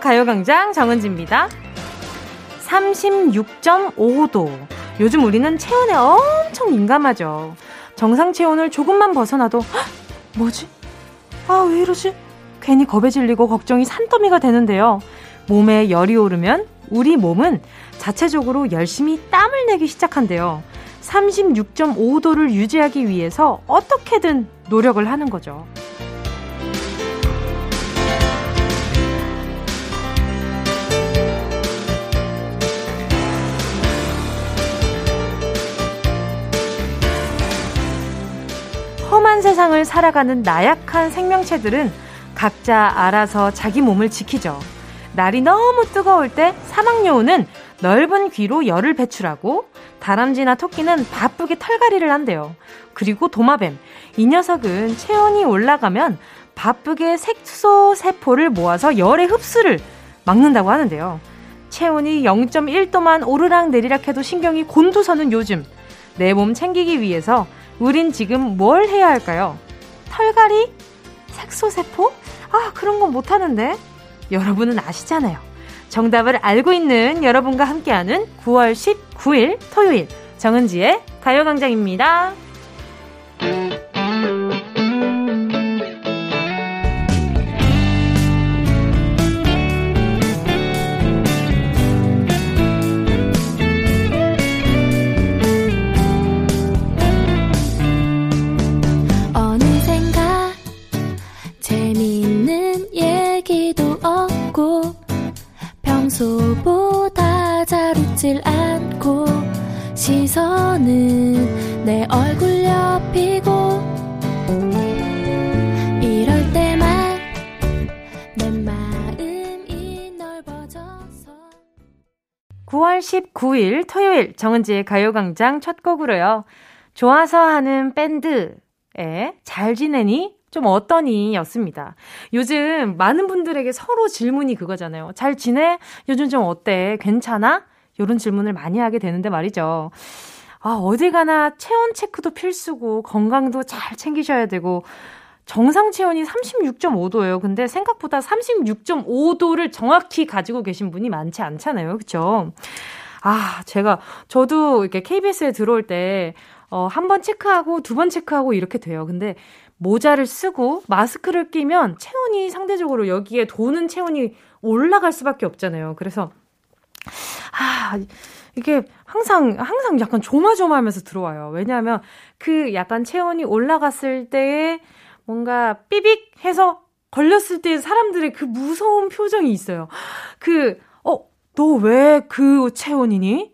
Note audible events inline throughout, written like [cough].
가요광장 정은지입니다. 36.5도. 요즘 우리는 체온에 엄청 민감하죠. 정상 체온을 조금만 벗어나도, 헉, 뭐지? 아, 왜 이러지? 괜히 겁에 질리고 걱정이 산더미가 되는데요. 몸에 열이 오르면 우리 몸은 자체적으로 열심히 땀을 내기 시작한대요. 36.5도를 유지하기 위해서 어떻게든 노력을 하는 거죠. 험한 세상을 살아가는 나약한 생명체들은 각자 알아서 자기 몸을 지키죠. 날이 너무 뜨거울 때 사막여우는 넓은 귀로 열을 배출하고 다람쥐나 토끼는 바쁘게 털갈이를 한대요. 그리고 도마뱀. 이 녀석은 체온이 올라가면 바쁘게 색소 세포를 모아서 열의 흡수를 막는다고 하는데요. 체온이 0.1도만 오르락 내리락 해도 신경이 곤두서는 요즘 내 몸 챙기기 위해서 우린 지금 뭘 해야 할까요? 털갈이? 색소세포? 아, 그런 건 못하는데. 여러분은 아시잖아요. 정답을 알고 있는 여러분과 함께하는 9월 19일 토요일 정은지의 가요광장입니다. 19일 토요일 정은지의 가요광장 첫 곡으로요. 좋아서 하는 밴드에 잘 지내니? 좀 어떠니? 였습니다. 요즘 많은 분들에게 서로 질문이 그거잖아요. 잘 지내? 요즘 좀 어때? 괜찮아? 요런 질문을 많이 하게 되는데 말이죠. 아, 어딜 가나 체온 체크도 필수고, 건강도 잘 챙기셔야 되고, 정상 체온이 36.5도예요. 근데 생각보다 36.5도를 정확히 가지고 계신 분이 많지 않잖아요. 그쵸? 아, 제가, 저도 이렇게 KBS에 들어올 때, 어, 한 번 체크하고 두 번 체크하고 이렇게 돼요. 근데 모자를 쓰고 마스크를 끼면 체온이 상대적으로 여기에 도는 체온이 올라갈 수밖에 없잖아요. 그래서, 아, 이게 항상, 항상 약간 조마조마하면서 들어와요. 왜냐하면 그 약간 체온이 올라갔을 때에 뭔가 삐빅 해서 걸렸을 때 사람들의 그 무서운 표정이 있어요. 그, 너 왜 그 체온이니?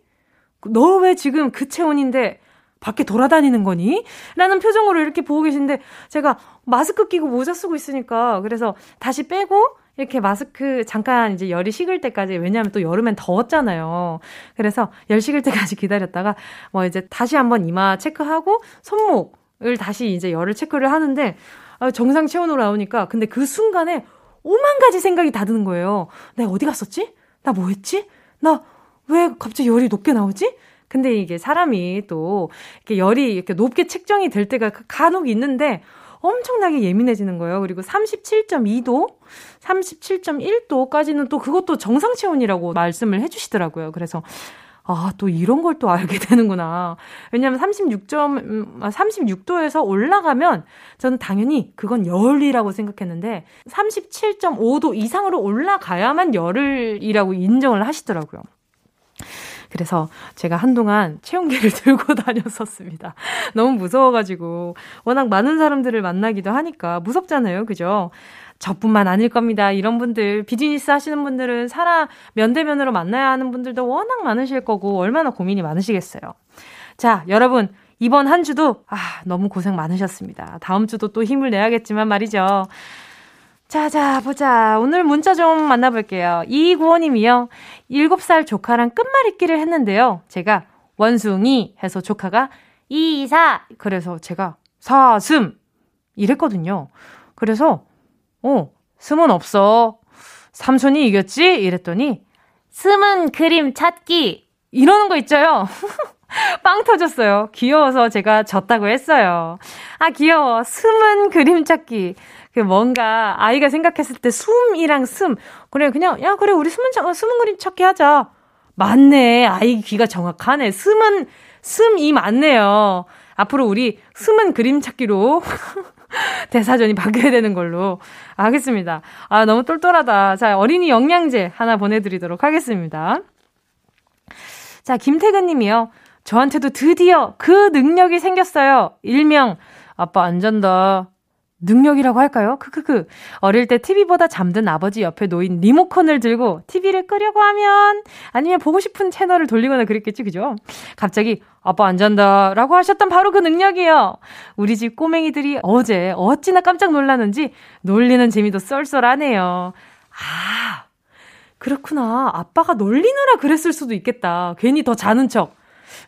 너 왜 지금 그 체온인데 밖에 돌아다니는 거니? 라는 표정으로 이렇게 보고 계신데 제가 마스크 끼고 모자 쓰고 있으니까 그래서 다시 빼고 이렇게 마스크 잠깐 이제 열이 식을 때까지 왜냐하면 또 여름엔 더웠잖아요. 그래서 열 식을 때까지 기다렸다가 뭐 이제 다시 한번 이마 체크하고 손목을 다시 이제 열을 체크를 하는데 아, 정상 체온으로 나오니까 근데 그 순간에 오만 가지 생각이 다 드는 거예요. 내가 어디 갔었지? 나 뭐 했지? 나 왜 갑자기 열이 높게 나오지? 근데 이게 사람이 또 이렇게 열이 이렇게 높게 측정이 될 때가 간혹 있는데 엄청나게 예민해지는 거예요. 그리고 37.2도, 37.1도까지는 또 그것도 정상 체온이라고 말씀을 해주시더라고요. 그래서 아, 또 이런 걸 또 알게 [laughs] 되는구나. 왜냐면 36점, 36도에서 음, 아, 올라가면 저는 당연히 그건 열이라고 생각했는데 37.5도 이상으로 올라가야만 열이라고 인정을 하시더라고요. 그래서 제가 한동안 체온계를 [laughs] 들고 다녔었습니다. 너무 무서워가지고 워낙 많은 사람들을 만나기도 하니까 무섭잖아요. 그죠? 저뿐만 아닐 겁니다. 이런 분들, 비즈니스 하시는 분들은 사람 면대면으로 만나야 하는 분들도 워낙 많으실 거고, 얼마나 고민이 많으시겠어요. 자, 여러분, 이번 한 주도, 아, 너무 고생 많으셨습니다. 다음 주도 또 힘을 내야겠지만 말이죠. 자, 자, 보자. 오늘 문자 좀 만나볼게요. 이구호님이요. 7살 조카랑 끝말잇기를 했는데요. 제가 원숭이 해서 조카가 이사 그래서 제가 사슴 이랬거든요. 그래서 어, 스은 없어. 삼촌이 이겼지? 이랬더니, 스은 그림 찾기! 이러는 거 있죠요? [laughs] 빵 터졌어요. 귀여워서 제가 졌다고 했어요. 아, 귀여워. 스은 그림 찾기. 뭔가 아이가 생각했을 때 숨이랑 슴. 그래, 그냥, 야, 그래, 우리 숨은, 숨은 그림 찾기 하자. 맞네. 아이 귀가 정확하네. 숨은, 숨이 맞네요. 앞으로 우리 숨은 그림 찾기로 [laughs] 대사전이 [laughs] 바뀌어야 되는 걸로 하겠습니다. 아, 너무 똘똘하다. 자, 어린이 영양제 하나 보내드리도록 하겠습니다. 자, 김태근 님이요. 저한테도 드디어 그 능력이 생겼어요. 일명, 아빠 안 잔다. 능력이라고 할까요? 크크크. 어릴 때 TV보다 잠든 아버지 옆에 놓인 리모컨을 들고 TV를 끄려고 하면 아니면 보고 싶은 채널을 돌리거나 그랬겠지, 그죠? 갑자기 아빠 안 잔다 라고 하셨던 바로 그 능력이요. 우리 집 꼬맹이들이 어제 어찌나 깜짝 놀랐는지 놀리는 재미도 쏠쏠하네요. 아, 그렇구나. 아빠가 놀리느라 그랬을 수도 있겠다. 괜히 더 자는 척.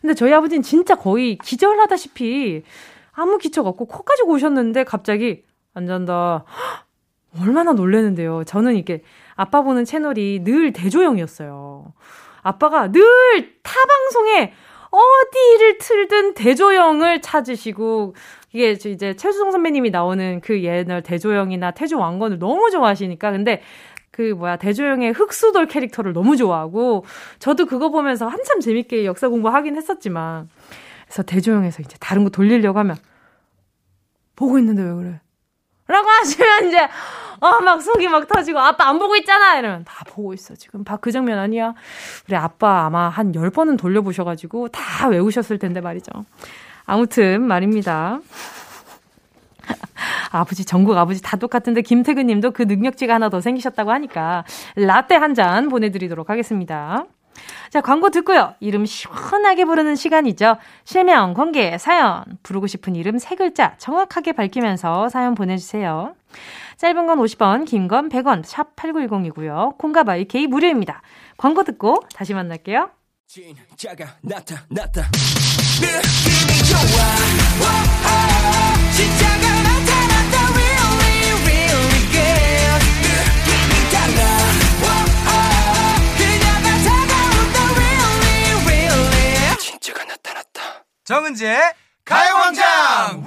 근데 저희 아버지는 진짜 거의 기절하다시피 아무 기척 없고 코까지 고셨는데 갑자기 안 잔다. [gasps] 얼마나 놀래는데요. 저는 이게 아빠 보는 채널이 늘 대조영이었어요. 아빠가 늘 타방송에 어디를 틀든 대조영을 찾으시고 이게 이제 최수성 선배님이 나오는 그 옛날 대조영이나 태조 왕건을 너무 좋아하시니까 근데 그 뭐야 대조영의 흑수돌 캐릭터를 너무 좋아하고 저도 그거 보면서 한참 재밌게 역사 공부하긴 했었지만 그래서 대조영에서 이제 다른 거 돌리려고 하면 보고 있는데 왜 그래? 라고 하시면 이제 어 막 속이 막 터지고 아빠 안 보고 있잖아! 이러면 다 보고 있어 지금. 봐 그 장면 아니야. 우리 아빠 아마 한 10번은 돌려보셔가지고 다 외우셨을 텐데 말이죠. 아무튼 말입니다. [laughs] 아버지 전국 아버지 다 똑같은데 김태근 님도 그 능력치가 하나 더 생기셨다고 하니까 라떼 한 잔 보내드리도록 하겠습니다 자, 광고 듣고요. 이름 시원하게 부르는 시간이죠. 실명, 공개, 사연. 부르고 싶은 이름 세 글자 정확하게 밝히면서 사연 보내주세요. 짧은 건 50원, 긴 건 100원, 샵 8910이고요. 콩가바 이케이 무료입니다. 광고 듣고 다시 만날게요. 진짜가 나타났다. 느낌이 좋아. 오, 오, 진짜가 정은지의 가요광장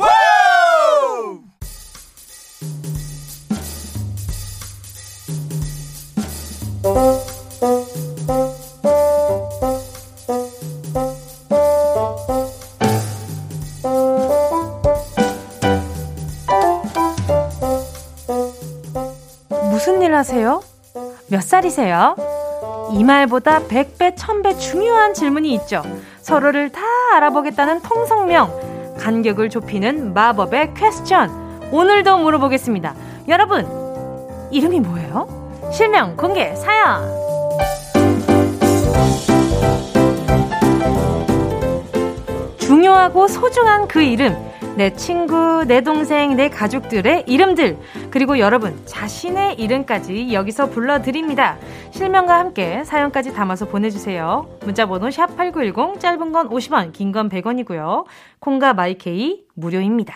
무슨 일 하세요? 몇 살이세요? 이 말보다 100배, 1000배 중요한 질문이 있죠. 서로를 다 알아보겠다는 통성명, 간격을 좁히는 마법의 퀘스천. 오늘도 물어보겠습니다. 여러분, 이름이 뭐예요? 실명, 공개, 사연! 중요하고 소중한 그 이름. 내 친구, 내 동생, 내 가족들의 이름들, 그리고 여러분 자신의 이름까지 여기서 불러드립니다. 실명과 함께 사연까지 담아서 보내주세요. 문자번호 샵 8910, 짧은 건 50원, 긴 건 100원이고요. 콩과 마이케이 무료입니다.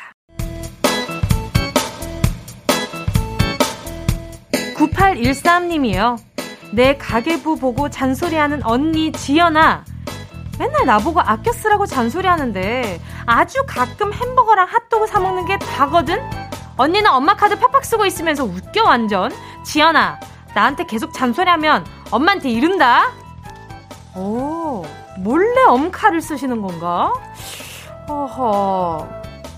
9813님이요. 내 가계부 보고 잔소리하는 언니 지연아. 맨날 나보고 아껴 쓰라고 잔소리하는데 아주 가끔 햄버거랑 핫도그 사 먹는 게 다거든. 언니는 엄마 카드 팍팍 쓰고 있으면서 웃겨 완전. 지연아, 나한테 계속 잔소리하면 엄마한테 이른다. 오, 몰래 엄카를 쓰시는 건가? 허허.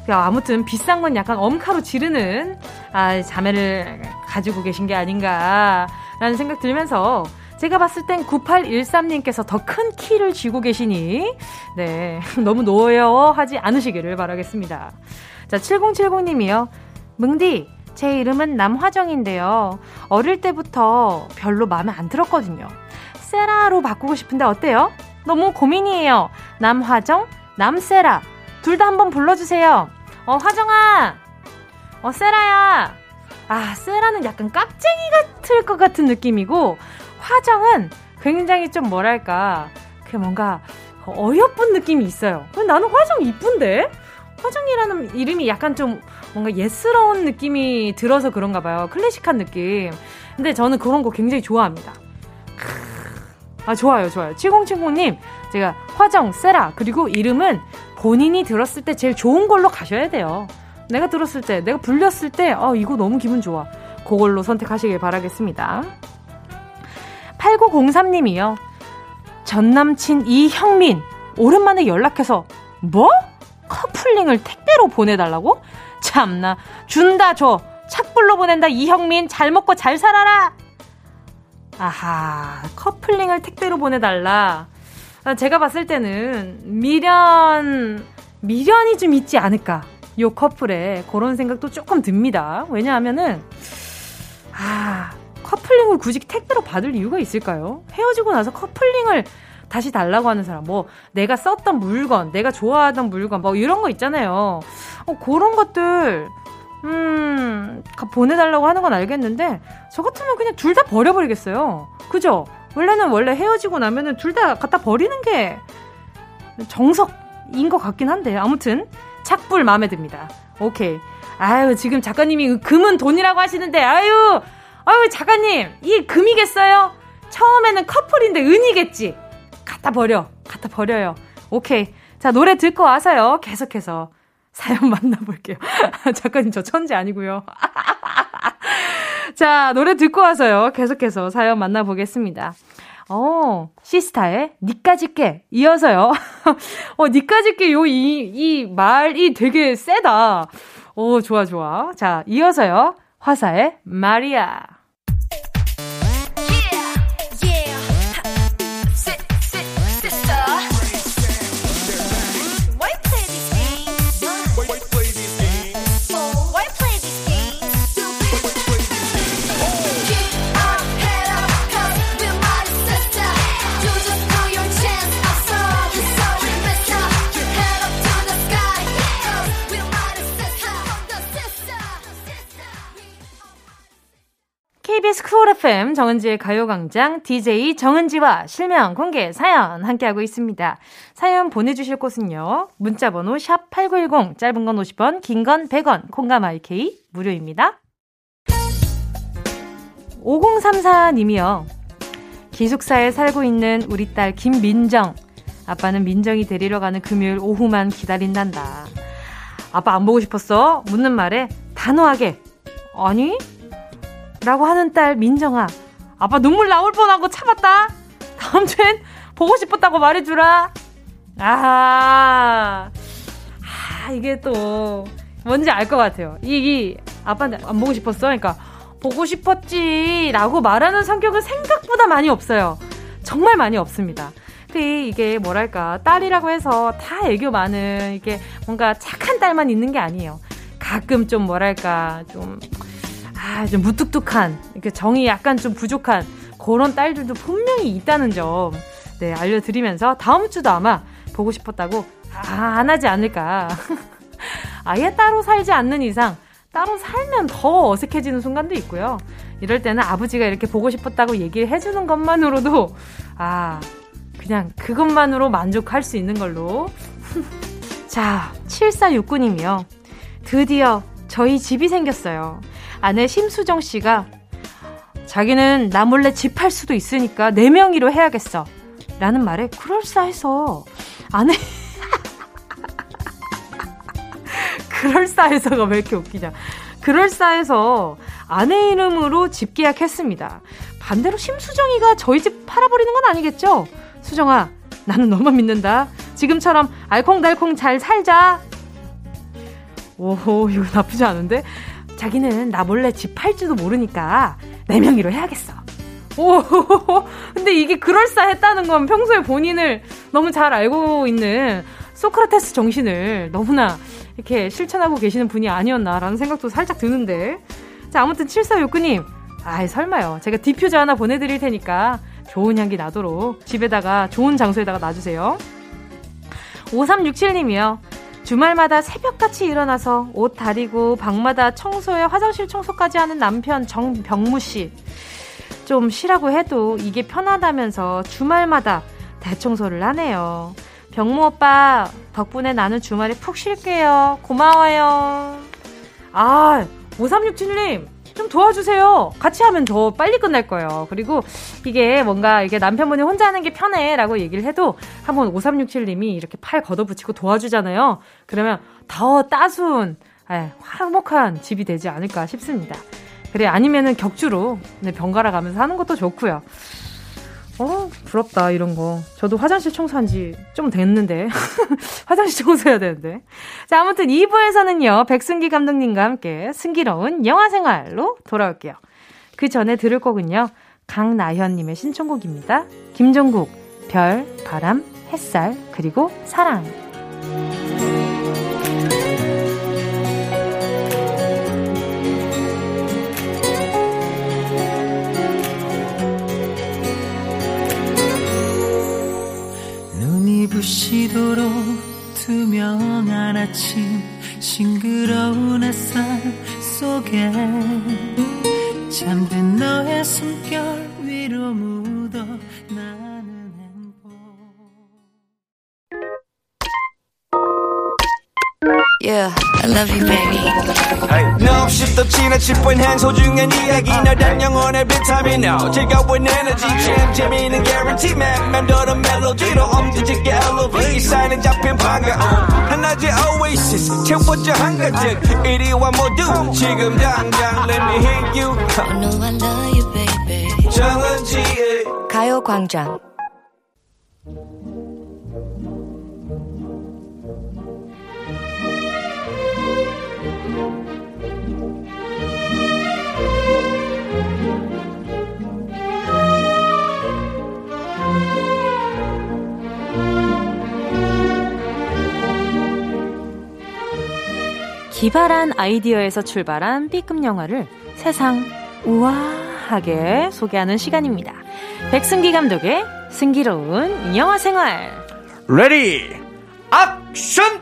야, 아무튼 비싼 건 약간 엄카로 지르는 아, 자매를 가지고 계신 게 아닌가라는 생각 들면서 제가 봤을 땐 9813님께서 더 큰 키를 쥐고 계시니, 네. [laughs] 너무 노여워하지 않으시기를 바라겠습니다. 자, 7070님이요. 뭉디, 제 이름은 남화정인데요. 어릴 때부터 별로 마음에 안 들었거든요. 세라로 바꾸고 싶은데 어때요? 너무 고민이에요. 남화정, 남세라. 둘 다 한번 불러주세요. 어, 화정아! 어, 세라야! 아, 세라는 약간 깍쟁이 같을 것 같은 느낌이고, 화정은 굉장히 좀 뭐랄까, 그 뭔가 어여쁜 느낌이 있어요. 나는 화정 이쁜데? 화정이라는 이름이 약간 좀 뭔가 예스러운 느낌이 들어서 그런가 봐요. 클래식한 느낌. 근데 저는 그런 거 굉장히 좋아합니다. 아, 좋아요, 좋아요. 7070님, 제가 화정, 세라, 그리고 이름은 본인이 들었을 때 제일 좋은 걸로 가셔야 돼요. 내가 들었을 때, 내가 불렸을 때, 어, 이거 너무 기분 좋아. 그걸로 선택하시길 바라겠습니다. 8903님이요. 전 남친 이형민, 오랜만에 연락해서, 뭐? 커플링을 택배로 보내달라고? 참나, 준다, 줘. 착불로 보낸다, 이형민. 잘 먹고 잘 살아라! 아하, 커플링을 택배로 보내달라. 아, 제가 봤을 때는 미련, 미련이 좀 있지 않을까. 요 커플에 그런 생각도 조금 듭니다. 왜냐하면은, 아, 커플링을 굳이 택배로 받을 이유가 있을까요? 헤어지고 나서 커플링을 다시 달라고 하는 사람, 뭐, 내가 썼던 물건, 내가 좋아하던 물건, 뭐, 이런 거 있잖아요. 어, 그런 것들, 음, 보내달라고 하는 건 알겠는데, 저 같으면 그냥 둘 다 버려버리겠어요. 그죠? 원래는 원래 헤어지고 나면은 둘 다 갖다 버리는 게 정석인 것 같긴 한데, 아무튼, 착불 마음에 듭니다. 오케이. 아유, 지금 작가님이 금은 돈이라고 하시는데, 아유, 아유, 작가님, 이 금이겠어요? 처음에는 커플인데 은이겠지? 갖다 버려. 갖다 버려요. 오케이. 자, 노래 듣고 와서요. 계속해서 사연 [laughs] 만나볼게요. [laughs] 작가님, 저 천재 아니고요. [laughs] 자, 노래 듣고 와서요. 계속해서 사연 만나보겠습니다. 어, 시스타의 니까지 게 이어서요. 어, 니까지 게 요, 이, 이 말이 되게 세다. 오, 좋아, 좋아. 자, 이어서요. 화사의 마리아. KBS 쿨 FM 정은지의 가요광장 DJ 정은지와 실명 공개 사연 함께하고 있습니다. 사연 보내주실 곳은요. 문자번호 샵 8910 짧은 건 50원 긴 건 100원 콩과 마이K 무료입니다. 5034님이요. 기숙사에 살고 있는 우리 딸 김민정. 아빠는 민정이 데리러 가는 금요일 오후만 기다린단다. 아빠 안 보고 싶었어? 묻는 말에 단호하게 아니 라고 하는 딸 민정아. 아빠 눈물 나올 뻔하고 참았다. 다음 주엔 보고 싶었다고 말해주라. 아, 아 이게 또 뭔지 알 것 같아요. 이, 이 아빠한테 안 보고 싶었어? 그러니까 보고 싶었지 라고 말하는 성격은 생각보다 많이 없어요. 정말 많이 없습니다. 근데 이게 뭐랄까 딸이라고 해서 다 애교 많은 이게 뭔가 착한 딸만 있는 게 아니에요. 가끔 좀 뭐랄까 좀 아, 좀 무뚝뚝한, 이렇게 정이 약간 좀 부족한 그런 딸들도 분명히 있다는 점, 네, 알려드리면서 다음 주도 아마 보고 싶었다고 아, 안 하지 않을까. [laughs] 아예 따로 살지 않는 이상 따로 살면 더 어색해지는 순간도 있고요. 이럴 때는 아버지가 이렇게 보고 싶었다고 얘기를 해주는 것만으로도, 아, 그냥 그것만으로 만족할 수 있는 걸로. [laughs] 자, 7469님이요. 드디어 저희 집이 생겼어요. 아내 심수정 씨가 자기는 나 몰래 집할 수도 있으니까 네 명이로 해야겠어. 라는 말에 그럴싸해서 아내 [laughs] 그럴싸해서가 왜 이렇게 웃기냐. 그럴싸해서 아내 이름으로 집 계약했습니다. 반대로 심수정이가 저희 집 팔아버리는 건 아니겠죠? 수정아, 나는 너만 믿는다. 지금처럼 알콩달콩 잘 살자. 오, 이거 나쁘지 않은데? 자기는 나 몰래 집 팔지도 모르니까 네 명이로 해야겠어. 오, 근데 이게 그럴싸했다는 건 평소에 본인을 너무 잘 알고 있는 소크라테스 정신을 너무나 이렇게 실천하고 계시는 분이 아니었나라는 생각도 살짝 드는데. 자, 아무튼 7469님. 아이, 설마요. 제가 디퓨저 하나 보내드릴 테니까 좋은 향기 나도록 집에다가 좋은 장소에다가 놔주세요. 5367님이요. 주말마다 새벽같이 일어나서 옷 다리고 방마다 청소에 화장실 청소까지 하는 남편 정병무 씨. 좀 쉬라고 해도 이게 편하다면서 주말마다 대청소를 하네요. 병무 오빠 덕분에 나는 주말에 푹 쉴게요. 고마워요. 아, 5367님 좀 도와주세요. 같이 하면 더 빨리 끝날 거예요. 그리고 이게 뭔가 이게 남편분이 혼자 하는 게 편해 라고 얘기를 해도 한번 5367님이 이렇게 팔 걷어붙이고 도와주잖아요. 그러면 더 따스운 예, 화목한 집이 되지 않을까 싶습니다. 그래 아니면은 격주로 네, 번갈아 가면서 하는 것도 좋고요. 어 부럽다 이런 거. 저도 화장실 청소한 지 좀 됐는데 [laughs] 화장실 청소해야 되는데. 자 아무튼 2부에서는요 백승기 감독님과 함께 승기로운 영화 생활로 돌아올게요. 그 전에 들을 곡은요 강나현님의 신청곡입니다. 김종국 별, 바람, 햇살 그리고 사랑. 부시도록 투명한 아침 싱그러운 햇살 속에 잠든 너의 숨결 위로 묻어 나 Yeah, I love you, baby. No, shift the china chip when hands hold you and 이야기 너란 영혼의 비타민 now. 즐거운 에너지 jam 재미있는 guarantee man. 맴도는 멜로디로 엄지짓게 elevate. 이 사인은 잡힌 반가움. 하나의 oasis 채워져 한가득. 이리와 모두 지금 당장 let me hit you. I know I love you, baby. 정은지의 가요광장. 기발한 아이디어에서 출발한 B급 영화를 세상 우아하게 소개하는 시간입니다. 백승기 감독의 승기로운 영화 생활. Ready 액션!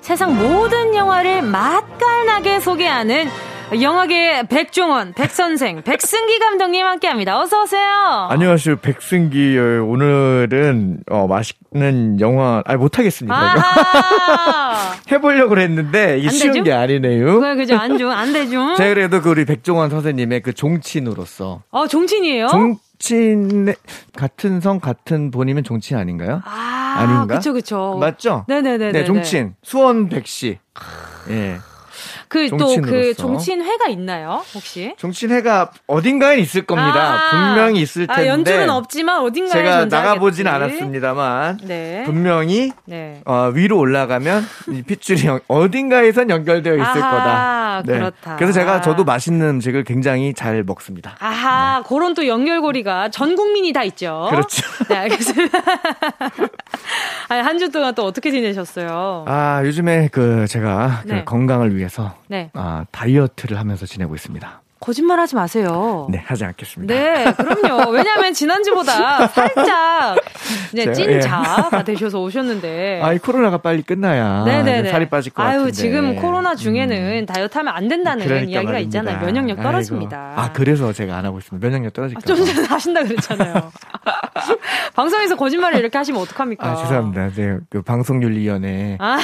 세상 모든 영화를 맛깔나게 소개하는 영화계 백종원, 백선생, 백승기 감독님 함께 합니다. 어서 오세요. 안녕하세요, 백승기. 오늘은 어, 맛있는 영화, 아 못하겠습니다. [laughs] 해보려고 했는데 이게 쉬운 되죠? 게 아니네요. 그 그죠, 안 줘, 안 되죠. [laughs] 제가 그래도 그 우리 백종원 선생님의 그 종친으로서. 어, 종친이에요? 종친 같은 성 같은 본이면 종친 아닌가요? 아, 아닌가? 그쵸, 그쵸. 맞죠? 네네네. 네, 종친 수원 백씨. 예. 그 또그 종친회가 있나요, 혹시? 종친회가 어딘가에 있을 겁니다. 아~ 분명히 있을 텐데. 아, 연주는 없지만 어딘가에 제가 나가보진 않았습니다만 네. 분명히 네. 어, 위로 올라가면 이 핏줄이 어딘가에선 연결되어 있을 아하, 거다. 네. 그렇다. 그래서 제가 저도 맛있는 음식을 굉장히 잘 먹습니다. 아하, 네. 그런 또 연결고리가 전 국민이 다 있죠. 그렇죠. 네, 알겠습니다. [laughs] 한 주 동안 또 어떻게 지내셨어요? 아, 요즘에 그 제가 그 네. 건강을 위해서 네. 아, 다이어트를 하면서 지내고 있습니다. 거짓말 하지 마세요. 네, 하지 않겠습니다. 네, 그럼요. 왜냐하면 지난주보다 살짝 이제 찐자가 예. 되셔서 오셨는데. 아, 이 코로나가 빨리 끝나야 네네네. 살이 빠질 것 아유, 같은데. 지금 코로나 중에는 음. 다이어트 하면 안 된다는 그러니까 이야기가 말입니다. 있잖아요. 면역력 떨어집니다. 아이고. 아, 그래서 제가 안 하고 있습니다. 면역력 떨어질까 아, 좀 전에 하신다 그랬잖아요. [laughs] 방송에서 거짓말을 이렇게 하시면 어떡합니까? 아, 죄송합니다. 네, 그 방송윤리위원회 아.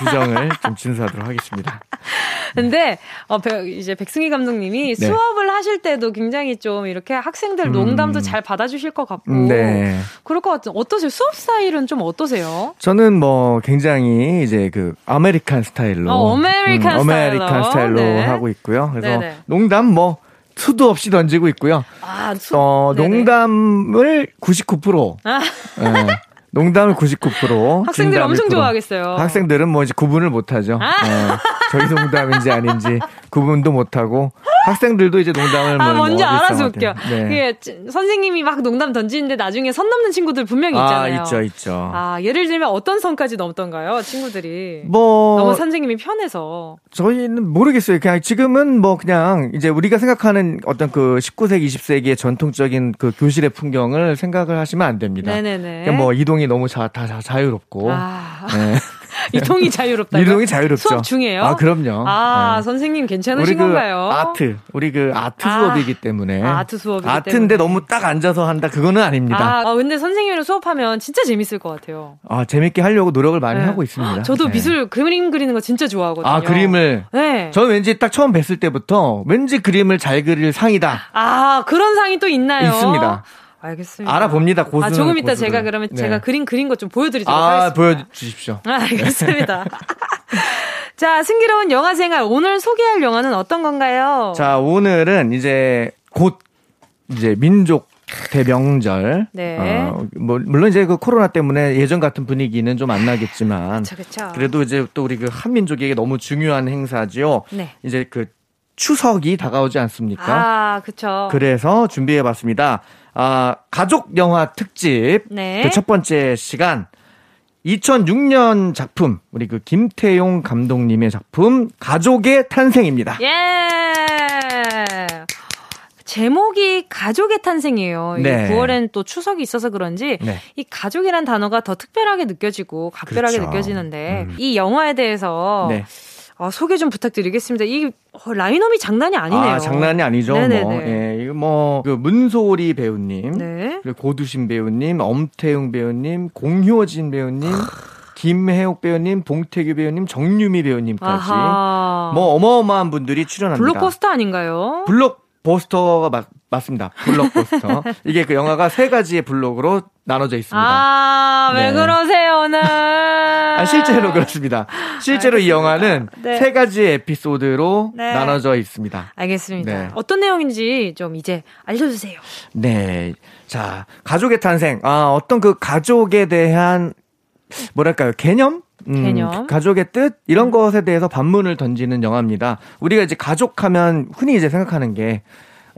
규정을 좀 준수하도록 하겠습니다. [laughs] 근데 어, 이제 백승기 감독님이 네. 수업을 하실 때도 굉장히 좀 이렇게 학생들 농담도 음. 잘 받아주실 것 같고 네. 그럴 것 같은 어떠세요? 수업 스타일은 좀 어떠세요? 저는 뭐 굉장히 이제 그 American 스타일로 어, American, 음, American 스타일로, 네. 하고 있고요. 그래서 네네. 농담 뭐 수도 없이 던지고 있고요. 아, 수... 어, 농담을 99%. 아. 네. 농담을 99%. 학생들 엄청 좋아하겠어요. 학생들은 뭐 이제 구분을 못하죠. 아. 네. 저희 농담인지 아닌지 구분도 못하고 학생들도 이제 농담을 아, 뭔지 알아서 웃겨. 네. 그게 선생님이 막 농담 던지는데 나중에 선 넘는 친구들 분명히 아, 있잖아요. 아, 있죠, 있죠. 아, 예를 들면 어떤 선까지 넘던가요, 친구들이? 뭐 너무 선생님이 편해서. 저희는 모르겠어요. 그냥 지금은 뭐 그냥 이제 우리가 생각하는 어떤 그 19세기, 20세기의 전통적인 그 교실의 풍경을 생각을 하시면 안 됩니다. 네네네. 뭐 이동이 너무 자, 다 자, 자유롭고. 아. 네. [laughs] 이동이 [laughs] 자유롭다. 이동이 자유롭죠. 수업 중에요? 아, 그럼요. 아, 네. 선생님 괜찮으신 그 건가요? 아트. 우리 그 아트 아, 수업이기 때문에. 아, 트 수업이기 아트인데 때문에. 너무 딱 앉아서 한다. 그거는 아닙니다. 아, 근데 선생님이랑 수업하면 진짜 재밌을 것 같아요. 아, 재밌게 하려고 노력을 많이 네. 하고 있습니다. 저도 네. 미술 그림 그리는 거 진짜 좋아하거든요. 아, 그림을. 네. 저는 왠지 딱 처음 뵀을 때부터 왠지 그림을 잘 그릴 상이다. 아, 그런 상이 또 있나요? 있습니다. 알겠습니다. 알아봅니다. 고수. 아, 조금 이따 제가 그러면 네. 제가 그림 그린 것 좀 보여드리도록 아, 하겠습니다. 보여주십시오. 아, 알겠습니다. [laughs] [laughs] 자, 승기로운 영화 생활 오늘 소개할 영화는 어떤 건가요? 자, 오늘은 이제 곧 이제 민족 대명절. 네. 어, 뭐 물론 이제 그 코로나 때문에 예전 같은 분위기는 좀 안 나겠지만 그쵸, 그쵸. 그래도 이제 또 우리 그 한민족에게 너무 중요한 행사지요. 네. 이제 그 추석이 다가오지 않습니까? 아, 그렇죠. 그래서 준비해 봤습니다. 아, 가족 영화 특집. 네. 그 첫 번째 시간. 2006년 작품, 우리 그 김태용 감독님의 작품, 가족의 탄생입니다. 예! 제목이 가족의 탄생이에요. 네. 9월엔 또 추석이 있어서 그런지 네. 이 가족이란 단어가 더 특별하게 느껴지고 각별하게 그렇죠. 느껴지는데 음. 이 영화에 대해서 네. 어, 소개 좀 부탁드리겠습니다. 이 어, 라인업이 장난이 아니네요. 아, 장난이 아니죠. 네네네. 뭐, 예, 이거 뭐, 그 문소리 배우님, 네. 그리고 고두신 배우님, 엄태웅 배우님, 공효진 배우님, 김혜옥 배우님, 봉태규 배우님, 정유미 배우님까지 아하. 뭐 어마어마한 분들이 출연합니다. 블록버스터 아닌가요? 블록 버스터가 맞, 맞습니다. 블록버스터. 이게 그 영화가 세 가지의 블록으로 나눠져 있습니다. 아, 네. 왜 그러세요, 오늘? 아, 실제로 그렇습니다. 실제로 알겠습니다. 이 영화는 네. 세 가지 에피소드로 네. 나눠져 있습니다. 알겠습니다. 네. 어떤 내용인지 좀 이제 알려주세요. 네. 자, 가족의 탄생. 아, 어떤 그 가족에 대한 뭐랄까요, 개념? 음, 개념. 가족의 뜻 이런 음. 것에 대해서 반문을 던지는 영화입니다. 우리가 이제 가족하면 흔히 이제 생각하는 게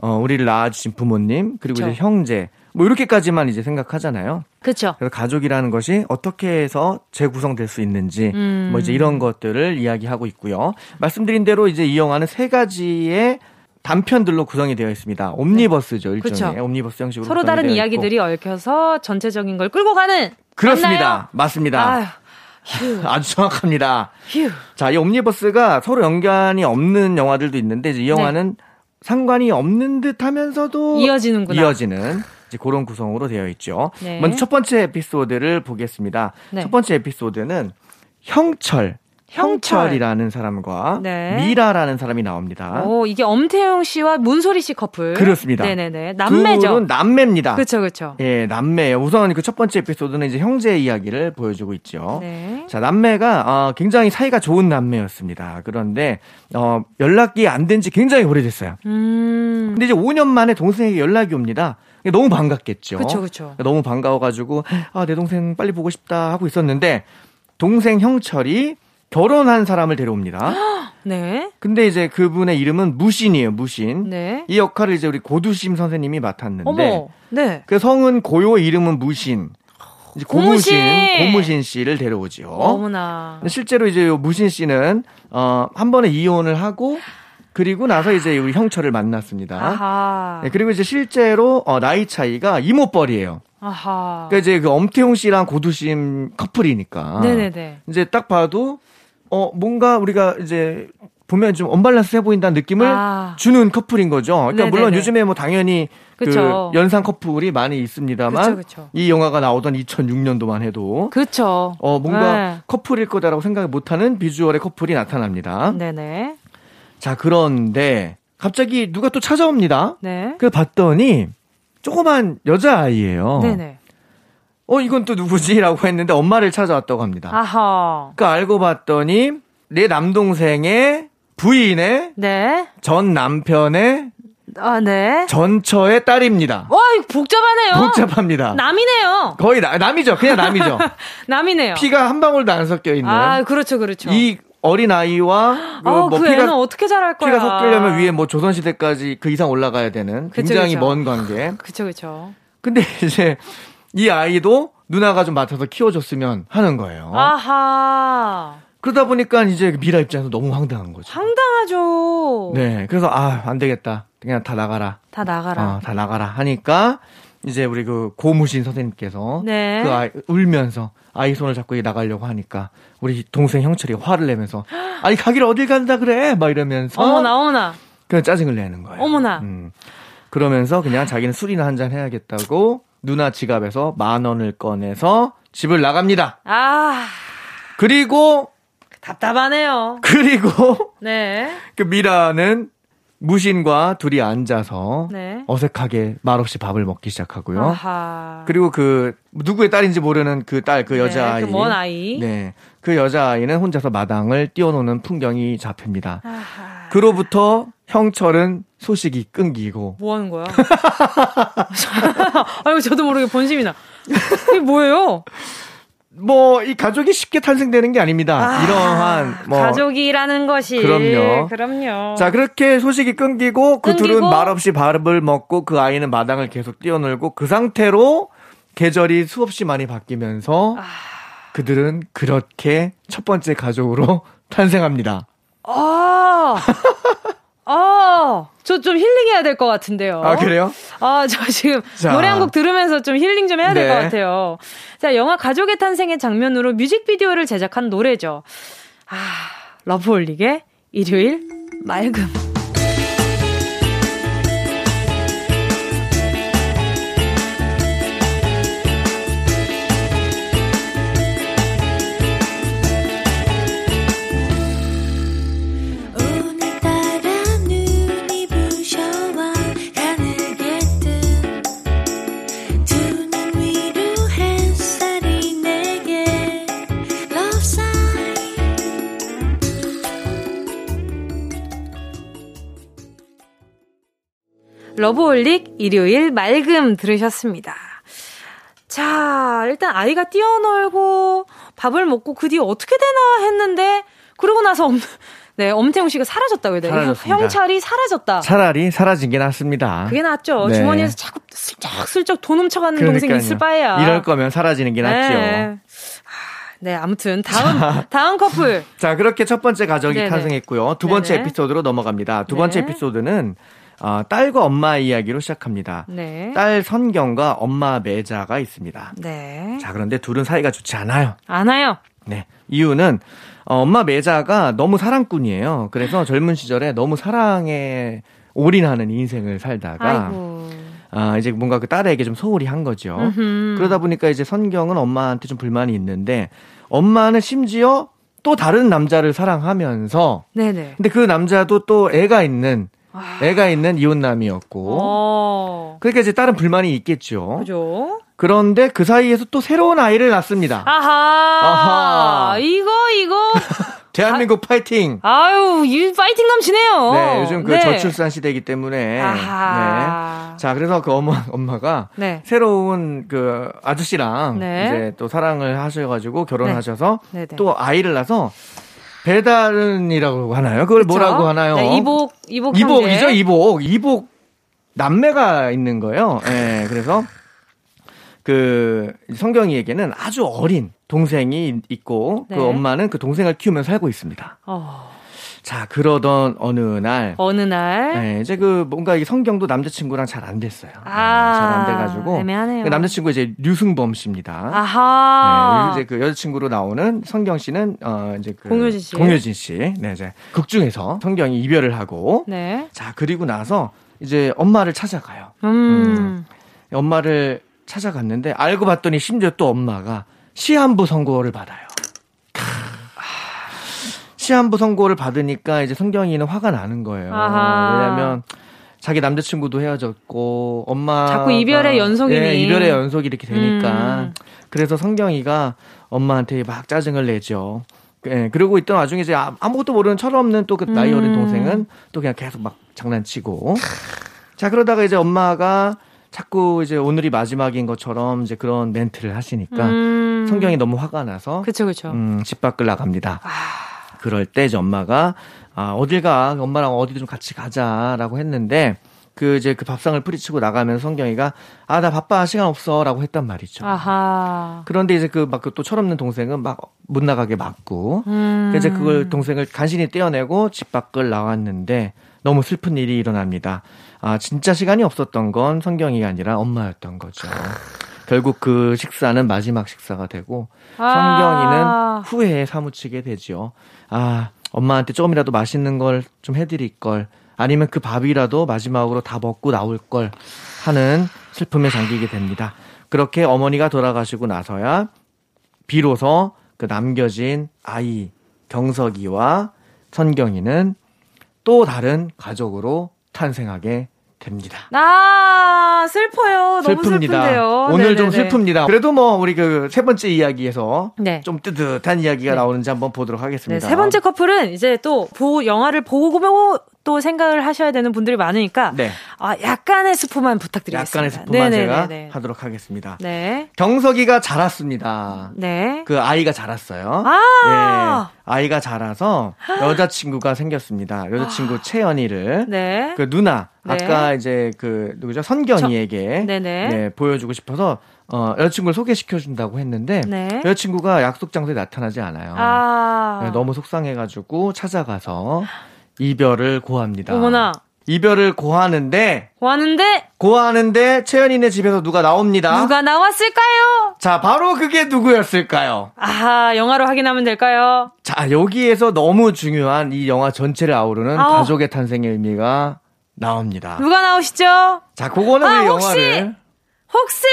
어, 우리를 낳아주신 부모님 그리고 그쵸. 이제 형제 뭐 이렇게까지만 이제 생각하잖아요. 그렇죠. 그래서 가족이라는 것이 어떻게 해서 재구성될 수 있는지 음. 뭐 이제 이런 것들을 이야기하고 있고요. 말씀드린 대로 이제 이 영화는 세 가지의 단편들로 구성이 되어 있습니다. 옴니버스죠, 일종의 그쵸. 옴니버스 형식으로 서로 다른 이야기들이 있고. 얽혀서 전체적인 걸 끌고 가는 그렇습니다. 맞나요? 맞습니다. 아유. [laughs] 아주 정확합니다. 휴. 자, 이 옴니버스가 서로 연관이 없는 영화들도 있는데 이 영화는 네. 상관이 없는 듯 하면서도 이어지는구나. 이어지는 이제 그런 구성으로 되어 있죠. 네. 먼저 첫 번째 에피소드를 보겠습니다. 네. 첫 번째 에피소드는 형철. 형철이라는 사람과 네. 미라라는 사람이 나옵니다. 오, 이게 엄태영 씨와 문소리 씨 커플. 그렇습니다. 네네네. 남매죠. 남매입니다. 그렇죠, 그렇죠. 예, 남매예요. 우선 그 첫 번째 에피소드는 이제 형제 이야기를 보여주고 있죠. 네. 자, 남매가 어, 굉장히 사이가 좋은 남매였습니다. 그런데 어, 연락이 안 된 지 굉장히 오래됐어요. 음. 근데 이제 5년 만에 동생에게 연락이 옵니다. 너무 반갑겠죠. 그렇죠, 그렇죠. 너무 반가워가지고 아, 내 동생 빨리 보고 싶다 하고 있었는데 동생 형철이 결혼한 사람을 데려옵니다. [gasps] 네. 근데 이제 그분의 이름은 무신이에요, 무신. 네. 이 역할을 이제 우리 고두심 선생님이 맡았는데. 어머. 네. 그 성은 고요, 이름은 무신. 이제 고무신, 고무신 씨를 데려오죠. 어머나. 실제로 이제 무신 씨는 어, 한 번에 이혼을 하고 그리고 나서 이제 우리 형철을 만났습니다. 아하. 네, 그리고 이제 실제로 어, 나이 차이가 이모뻘이에요. 아하. 그러니까 이제 그 엄태용 씨랑 고두심 커플이니까. 네네네. 이제 딱 봐도 어, 뭔가 우리가 이제 보면 좀 언밸런스 해 보인다는 느낌을 아. 주는 커플인 거죠. 그러니까 네네네. 물론 요즘에 뭐 당연히 그쵸. 그 연상 커플이 많이 있습니다만 그쵸, 그쵸. 이 영화가 나오던 2006년도만 해도 그렇죠. 어 뭔가 네. 커플일 거다라고 생각 못하는 비주얼의 커플이 나타납니다. 네네. 자 그런데 갑자기 누가 또 찾아옵니다. 네. 그 봤더니 조그만 여자 아이예요. 네네. 어, 이건 또 누구지?라고 했는데 엄마를 찾아왔다고 합니다. 아하. 그 알고 봤더니 내 남동생의 부인의 네. 전 남편의 아, 네. 전처의 딸입니다. 와, 복잡하네요. 복잡합니다. 남이네요. 거의 나, 남이죠. 그냥 남이죠. [laughs] 남이네요. 피가 한 방울도 안 섞여 있는. 아, 그렇죠, 그렇죠. 이 어린 아이와 그, 어, 뭐 그 피가 어떻게 자랄 거야? 피가 섞이려면 위에 뭐 조선 시대까지 그 이상 올라가야 되는 굉장히 그쵸, 그쵸. 먼 관계. 그렇죠, 그렇죠. 근데 이제 이 아이도 누나가 좀 맡아서 키워줬으면 하는 거예요. 아하. 그러다 보니까 이제 미라 입장에서 너무 황당한 거죠. 황당하죠. 네. 그래서 아, 안 되겠다. 그냥 다 나가라. 다 나가라. 어, 다 나가라 하니까 이제 우리 그 고무신 선생님께서 네. 그 아이 울면서 아이 손을 잡고 나가려고 하니까 우리 동생 형철이 화를 내면서 [gasps] 아니 가기를 어딜 간다 그래 막 이러면서 어머나 어머나 그냥 짜증을 내는 거예요. 어머나. 음. 그러면서 그냥 자기는 술이나 한 잔 해야겠다고 누나 지갑에서 만 원을 꺼내서 집을 나갑니다. 아. 그리고 답답하네요. 그리고 [laughs] 네. 그 미라는 무신과 둘이 앉아서 네. 어색하게 말없이 밥을 먹기 시작하고요. 아하. 그리고 그 누구의 딸인지 모르는 그 딸그 그 여자 아이, 네, 그먼 아이, 네, 그 여자 아이는 혼자서 마당을 뛰어노는 풍경이 잡힙니다. 아하. 그로부터 형철은 소식이 끊기고. 뭐 하는 거야? [laughs] 아이고 저도 모르게 본심이 나. 이게 뭐예요? 뭐 이 가족이 쉽게 탄생되는 게 아닙니다. 아, 이러한 뭐 가족이라는 것이 그럼요. 그럼요. 자 그렇게 소식이 끊기고 그 끊기고, 둘은 말없이 밥을 먹고 그 아이는 마당을 계속 뛰어놀고 그 상태로 계절이 수없이 많이 바뀌면서 아... 그들은 그렇게 첫 번째 가족으로 [laughs] 탄생합니다. 아. 아, 저 좀 힐링해야 될 것 같은데요. 아, 그래요? 아, 저 지금 자. 노래 한 곡 들으면서 좀 힐링 좀 해야 될것 네. 같아요. 자, 영화 가족의 탄생의 장면으로 뮤직비디오를 제작한 노래죠. 아, 러브홀릭의 일요일 맑음. 러브홀릭 일요일 맑음 들으셨습니다. 자, 일단 아이가 뛰어놀고 밥을 먹고 그 뒤에 어떻게 되나 했는데 그러고 나서 엄, [laughs] 네, 엄태웅 씨가 사라졌다고 해야 되나요? 형찰이 사라졌다. 차라리 사라진 게 낫습니다. 그게 낫죠. 네. 주머니에서 자꾸 슬쩍슬쩍 돈 훔쳐가는 그러니까요. 동생이 있을 바에야. 이럴 거면 사라지는 게 낫죠. 네. 네, 아무튼 다음 자, 다음 커플. [laughs] 자, 그렇게 첫 번째 가족이 네네. 탄생했고요. 두 번째 네네. 에피소드로 넘어갑니다. 두 번째 네. 에피소드는 어, 딸과 엄마 이야기로 시작합니다. 네. 딸 선경과 엄마 매자가 있습니다. 네. 자, 그런데 둘은 사이가 좋지 않아요. 않아요. 네. 이유는 어, 엄마 매자가 너무 사랑꾼이에요. 그래서 [laughs] 젊은 시절에 너무 사랑에 올인하는 인생을 살다가 아이고. 아, 이제 뭔가 그 딸에게 좀 소홀히 한 거죠. 음흠. 그러다 보니까 이제 선경은 엄마한테 좀 불만이 있는데 엄마는 심지어 또 다른 남자를 사랑하면서 네네. 근데 그 남자도 또 애가 있는 아. 애가 있는 이혼남이었고. 어. 그러니까 이제 다른 불만이 있겠죠. 그죠. 그런데 그 사이에서 또 새로운 아이를 낳습니다. 아하. 아하. 이거, 이거. [laughs] 대한민국 아, 파이팅! 아유, 이 파이팅 넘치네요. 네, 요즘 그 네. 저출산 시대이기 때문에. 아하. 네. 자, 그래서 그 엄마, 엄마가 네. 새로운 그 아저씨랑 네. 이제 또 사랑을 하셔 가지고 결혼하셔서 네. 또 아이를 낳아서 배달은이라고 하나요? 그걸 그쵸? 뭐라고 하나요? 네, 이복, 이복. 이복이죠, 이복. 이복 남매가 있는 거예요. 예, 네, 그래서 그 성경이에게는 아주 어린 동생이 있고 그 네. 그 엄마는 그 동생을 키우면서 살고 있습니다. 어. 자, 그러던 어느 날. 어느 날. 네, 이제 그 뭔가 이 성경도 남자친구랑 잘 안 됐어요. 아. 네, 잘안 돼가지고. 애매하네요. 그 남자친구 이제 류승범 씨입니다. 아하. 네, 이제 그 여자친구로 나오는 성경 씨는, 어, 이제 그. 공효진 씨. 공효진 씨. 네, 이제 극 중에서 성경이 이별을 하고. 네. 자, 그리고 나서 이제 엄마를 찾아가요. 음. 음. 엄마를 찾아갔는데 알고 봤더니 심지어 또 엄마가 시한부 선고를 받아요. 시한부 선고를 받으니까 이제 성경이는 화가 나는 거예요. 아하. 왜냐면 자기 남자친구도 헤어졌고 엄마 자꾸 이별의 연속이니 네, 이별의 연속이 이렇게 되니까 음. 그래서 성경이가 엄마한테 막 짜증을 내죠. 예, 그러고 있던 와중에 이제 아무것도 모르는 철없는 또 그 나이 어린 음. 동생은 또 그냥 계속 막 장난치고 자 그러다가 이제 엄마가 자꾸 이제 오늘이 마지막인 것처럼 이제 그런 멘트를 하시니까 음. 성경이 너무 화가 나서 그쵸, 그쵸. 음, 집 밖을 나갑니다. 아. 그럴 때 이제 엄마가 아, 어딜 가? 엄마랑 어디 좀 같이 가자라고 했는데 그 이제 그 밥상을 뿌리치고 나가면서 성경이가 아 나 바빠 시간 없어라고 했단 말이죠. 아하. 그런데 이제 그 막 그 또 철없는 동생은 막 못 나가게 막고 음. 이제 그걸 동생을 간신히 떼어내고 집 밖을 나왔는데 너무 슬픈 일이 일어납니다. 아, 진짜 시간이 없었던 건 성경이가 아니라 엄마였던 거죠. 결국 그 식사는 마지막 식사가 되고 아~ 성경이는 후회에 사무치게 되지요. 아, 엄마한테 조금이라도 맛있는 걸 좀 해드릴 걸 아니면 그 밥이라도 마지막으로 다 먹고 나올 걸 하는 슬픔에 잠기게 됩니다. 그렇게 어머니가 돌아가시고 나서야 비로소 그 남겨진 아이 경석이와 선경이는 또 다른 가족으로 탄생하게 됩니다. 아, 슬퍼요. 너무 슬픕니다. 슬픈데요. 오늘 네네네. 좀 슬픕니다. 그래도 뭐 우리 그 세 번째 이야기에서 네. 좀 뜨뜻한 이야기가 네. 나오는지 한번 보도록 하겠습니다. 네, 세 번째 커플은 이제 또 보, 영화를 보고 또 생각을 하셔야 되는 분들이 많으니까 네. 아, 약간의 스포만 부탁드리겠습니다. 약간의 스포만 네네네네. 제가 하도록 하겠습니다. 네. 경석이가 자랐습니다. 네. 그 아이가 자랐어요. 아~ 예. 아이가 자라서 여자친구가 생겼습니다. 여자친구 아~ 채연이를 네. 그 누나 네. 아까 이제 그 누구죠? 선경이에게 저... 네, 보여주고 싶어서 어, 여자친구를 소개시켜 준다고 했는데 네. 여자친구가 약속 장소에 나타나지 않아요. 아~ 네, 너무 속상해가지고 찾아가서 이별을 고합니다. 어머나. 이별을 고하는데 고하는데 고하는데 채연이네 집에서 누가 나옵니다. 누가 나왔을까요? 자, 바로 그게 누구였을까요? 아, 영화로 확인하면 될까요? 자, 여기에서 너무 중요한 이 영화 전체를 아우르는 아우. 가족의 탄생의 의미가 나옵니다. 누가 나오시죠? 자, 그거는 아, 혹시, 영화를 혹시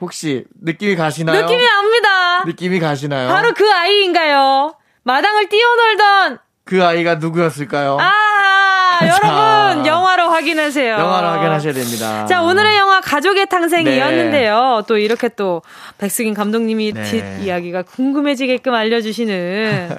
혹시 느낌이 가시나요? 느낌이 납니다. 느낌이 가시나요? 바로 그 아이인가요? 마당을 뛰어놀던 그 아이가 누구였을까요? 아, 여러분 영화로 확인하세요. 영화로 확인하셔야 됩니다. 자, 오늘의 영화 가족의 탄생이었는데요. 네. 또 이렇게 또 백승인 감독님이 네. 뒷 이야기가 궁금해지게끔 알려주시는 [laughs]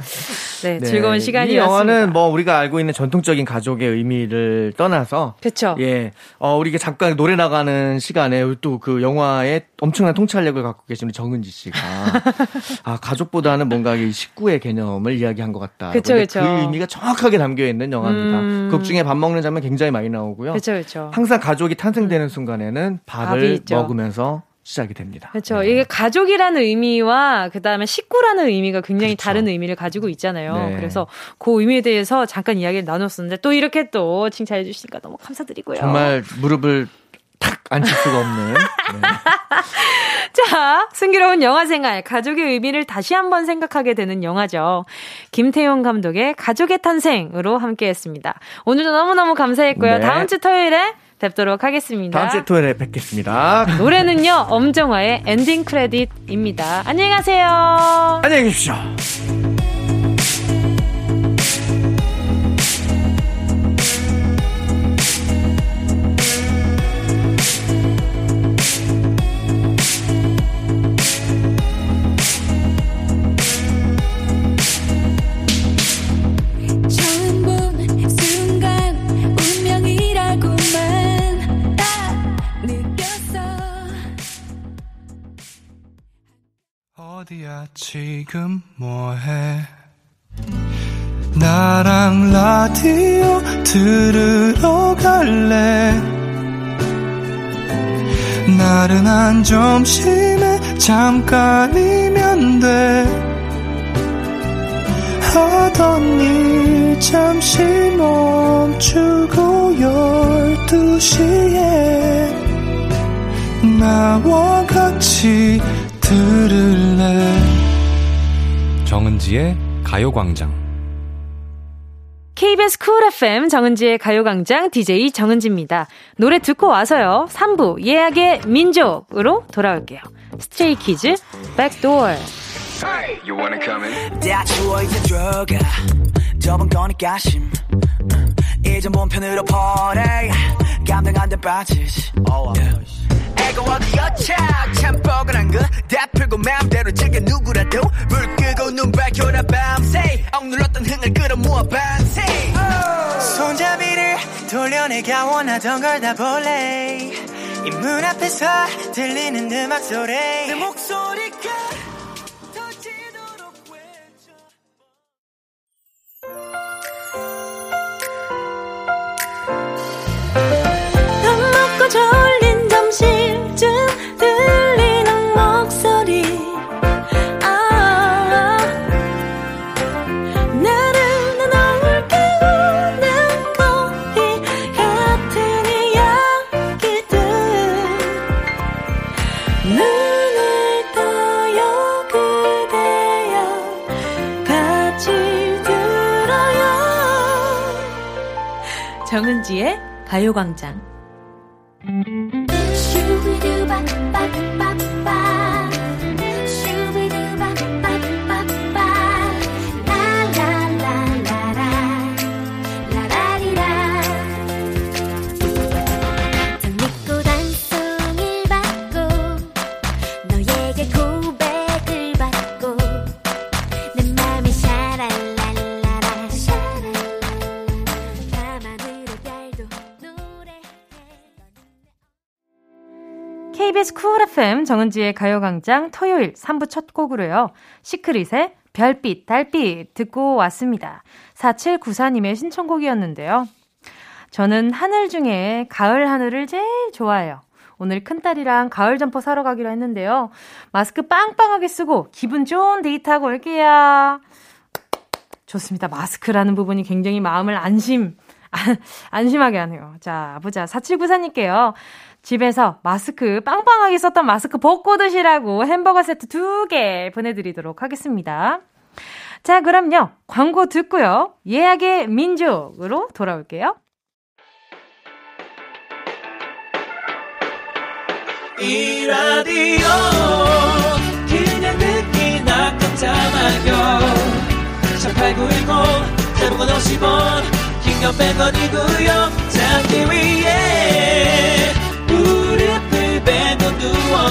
네, 네. 즐거운 시간이었습니다. 이 영화는 뭐 우리가 알고 있는 전통적인 가족의 의미를 떠나서 그렇죠. 예, 어, 우리가 잠깐 노래 나가는 시간에 또 그 영화에 엄청난 통찰력을 갖고 계신 우리 정은지 씨가 [laughs] 아 가족보다는 뭔가 이 식구의 개념을 이야기한 것 같다. 그렇죠, 그렇죠. 의미가 정확하게 담겨 있는 영화입니다. 음. 극 중에 밥 먹는 장면 굉장히 많이 나오고요. 그렇죠, 그렇죠. 항상 가족이 탄생되는 음. 순간에는 밥을 먹으면서 시작이 됩니다. 그렇죠. 네. 이게 가족이라는 의미와 그다음에 식구라는 의미가 굉장히 그렇죠. 다른 의미를 가지고 있잖아요. 네. 그래서 그 의미에 대해서 잠깐 이야기를 나눴었는데 또 이렇게 또 칭찬해 주시니까 너무 감사드리고요. 정말 무릎을 탁 앉힐 수가 없는. 네. [laughs] 자, 승기로운 영화 생활, 가족의 의미를 다시 한번 생각하게 되는 영화죠. 김태용 감독의 가족의 탄생으로 함께 했습니다. 오늘도 너무너무 감사했고요. 네. 다음 주 토요일에 뵙도록 하겠습니다. 다음 주 토요일에 뵙겠습니다. 노래는요, 엄정화의 엔딩 크레딧입니다. 안녕히 가세요. 안녕히 계십시오. 지금 뭐해? 나랑 라디오 들으러 갈래? 나른한 점심에 잠깐이면 돼. 하던 일 잠시 멈추고 열두 시에 나와 같이 들을래 정은지의 가요광장 KBS 쿨 FM 정은지의 가요광장 DJ 정은지입니다. 노래 듣고 와서요. 3부 예약의 민족으로 돌아올게요. 스트레이 키즈 백도어 Hey, you wanna come in? 대추워 이제 들어가 좁은 거니까 심 이제 몸 편으로 퍼내 감당 안돼 빠지지 oh, yeah. 애가 어디였차. 참 뻐근한 그다 풀고 마음대로 즐겨 누구라도 불 끄고 눈 밝혀라 밤새. 억눌렀던 흥을 끌어모아 밤새. 손잡이를 돌려내가 원하던 걸 다 볼래. 이 문 앞에서 들리는 음악 소리. 내 목소리가 졸린 점심. 가요광장. FM 정은지의 가요광장 토요일 3부 첫 곡으로요. 시크릿의 별빛, 달빛 듣고 왔습니다. 4794님의 신청곡이었는데요. 저는 하늘 중에 가을 하늘을 제일 좋아해요. 오늘 큰딸이랑 가을 점퍼 사러 가기로 했는데요. 마스크 빵빵하게 쓰고 기분 좋은 데이트하고 올게요. 좋습니다. 마스크라는 부분이 굉장히 마음을 안심, 안심하게 하네요. 자, 보자. 4794님께요. 집에서 마스크 빵빵하게 썼던 마스크 벗고 드시라고 햄버거 세트 두 개 보내드리도록 하겠습니다. 자, 그럼요. 광고 듣고요. 예약의 민족으로 돌아올게요. 이 라디오 그냥 듣기나 깜짝마요 18910 대목원 50원 긴건 100원이고요 잡기 위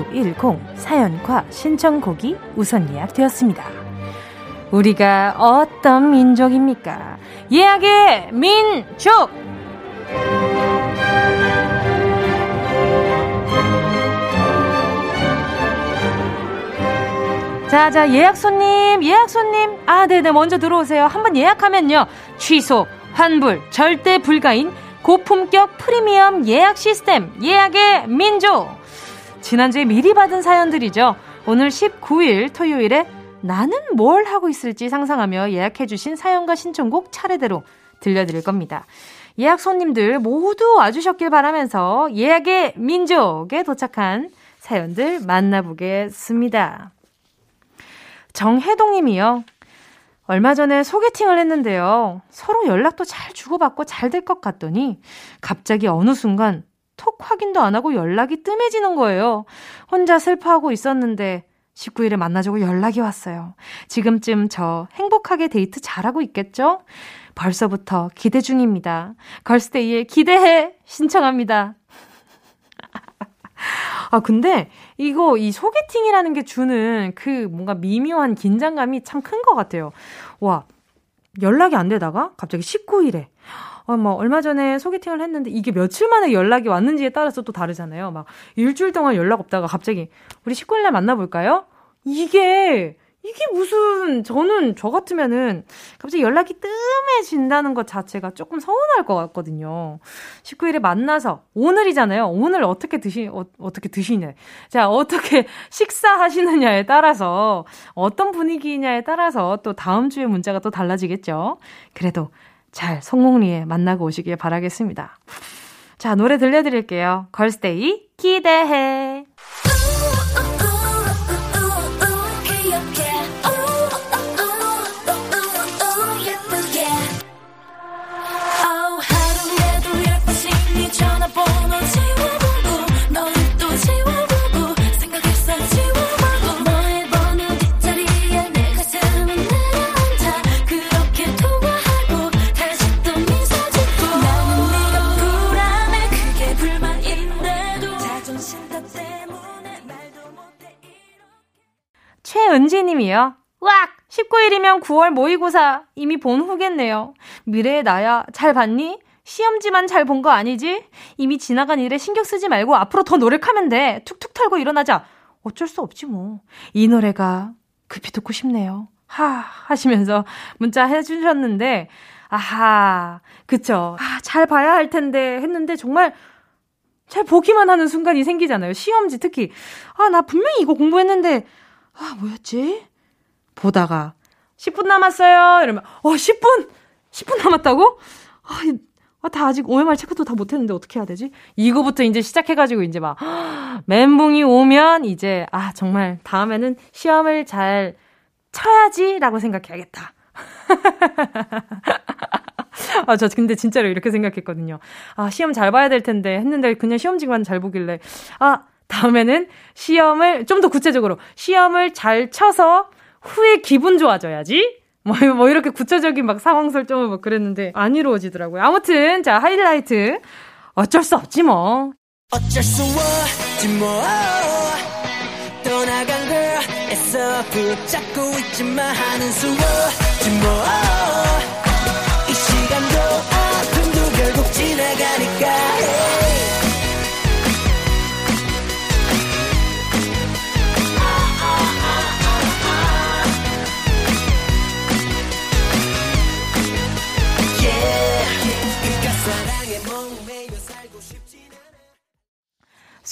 8910 사연과 신청곡이 우선 예약되었습니다. 우리가 어떤 민족입니까? 예약의 민족! 자, 자, 예약 손님, 예약 손님. 아, 네네, 먼저 들어오세요. 한번 예약하면요. 취소, 환불, 절대 불가인 고품격 프리미엄 예약 시스템, 예약의 민족. 지난주에 미리 받은 사연들이죠. 오늘 19일 토요일에 나는 뭘 하고 있을지 상상하며 예약해주신 사연과 신청곡 차례대로 들려드릴 겁니다. 예약 손님들 모두 와주셨길 바라면서 예약의 민족에 도착한 사연들 만나보겠습니다. 정혜동 님이요. 얼마 전에 소개팅을 했는데요. 서로 연락도 잘 주고받고 잘 될 것 같더니 갑자기 어느 순간 톡 확인도 안 하고 연락이 뜸해지는 거예요. 혼자 슬퍼하고 있었는데 19일에 만나자고 연락이 왔어요. 지금쯤 저 행복하게 데이트 잘하고 있겠죠? 벌써부터 기대 중입니다. 걸스데이에 기대해 신청합니다. [laughs] 아, 근데 이거 이 소개팅이라는 게 주는 그 뭔가 미묘한 긴장감이 참 큰 것 같아요. 와, 연락이 안 되다가 갑자기 19일에 어, 뭐, 얼마 전에 소개팅을 했는데 이게 며칠 만에 연락이 왔는지에 따라서 또 다르잖아요. 막, 일주일 동안 연락 없다가 갑자기, 우리 19일날 만나볼까요? 이게, 이게 무슨, 저는, 저 같으면은, 갑자기 연락이 뜸해진다는 것 자체가 조금 서운할 것 같거든요. 19일에 만나서, 오늘이잖아요. 오늘 어떻게 드시, 어, 어떻게 드시냐. 자, 어떻게 [laughs] 식사하시느냐에 따라서, 어떤 분위기냐에 따라서 또 다음 주에 문자가 또 달라지겠죠. 그래도 잘 성공리에 만나고 오시길 바라겠습니다. 자, 노래 들려드릴게요. 걸스데이, 기대해. 최은지님이요. 왁! 19일이면 9월 모의고사 이미 본 후겠네요. 미래의 나야 잘 봤니? 시험지만 잘 본 거 아니지? 이미 지나간 일에 신경 쓰지 말고 앞으로 더 노력하면 돼. 툭툭 털고 일어나자. 어쩔 수 없지 뭐. 이 노래가 급히 듣고 싶네요. 하 하시면서 문자 해주셨는데 아하, 그쵸. 아, 잘 봐야 할 텐데 했는데 정말 잘 보기만 하는 순간이 생기잖아요. 시험지 특히. 아, 나 분명히 이거 공부했는데, 아, 뭐였지? 보다가, 10분 남았어요. 이러면, 어, 10분! 10분 남았다고? 아, 아, 다 아직 OMR 체크도 다 못했는데 어떻게 해야 되지? 이거부터 이제 시작해가지고 이제 막, [gasps] 멘붕이 오면 이제, 아, 정말 다음에는 시험을 잘 쳐야지라고 생각해야겠다. [laughs] 아, 저 근데 진짜로 이렇게 생각했거든요. 아, 시험 잘 봐야 될 텐데 했는데 그냥 시험지만 잘 보길래, 아, 다음에는 시험을, 좀 더 구체적으로, 시험을 잘 쳐서 후에 기분 좋아져야지? 뭐, 뭐 이렇게 구체적인 막 상황 설정을 막 그랬는데 안 이루어지더라고요. 아무튼, 자, 하이라이트. 어쩔 수 없지 뭐. 어쩔 수 없지 뭐. 떠나간 걸 애써 붙잡고 있지만 하는 수 없지 뭐.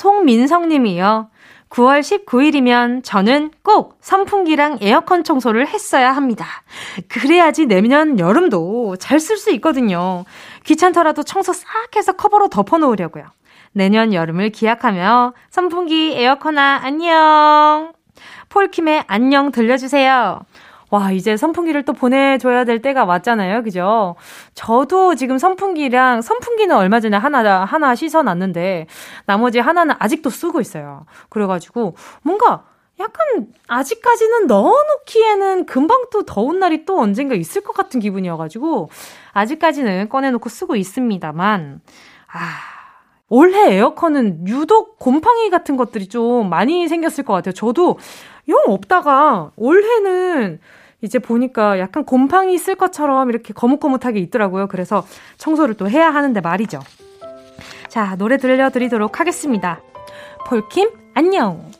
송민성님이요. 9월 19일이면 저는 꼭 선풍기랑 에어컨 청소를 했어야 합니다. 그래야지 내년 여름도 잘 쓸 수 있거든요. 귀찮더라도 청소 싹 해서 커버로 덮어놓으려고요. 내년 여름을 기약하며 선풍기, 에어컨아, 안녕! 폴킴의 안녕 들려주세요. 와, 이제 선풍기를 또 보내줘야 될 때가 왔잖아요. 그죠? 저도 지금 선풍기랑, 선풍기는 얼마 전에 하나, 하나 씻어놨는데, 나머지 하나는 아직도 쓰고 있어요. 그래가지고, 뭔가, 약간, 아직까지는 넣어놓기에는 금방 또 더운 날이 또 언젠가 있을 것 같은 기분이어가지고, 아직까지는 꺼내놓고 쓰고 있습니다만, 아, 올해 에어컨은 유독 곰팡이 같은 것들이 좀 많이 생겼을 것 같아요. 저도 영 없다가 올해는 이제 보니까 약간 곰팡이 있을 것처럼 이렇게 거뭇거뭇하게 있더라고요. 그래서 청소를 또 해야 하는데 말이죠. 자, 노래 들려드리도록 하겠습니다. 폴킴, 안녕!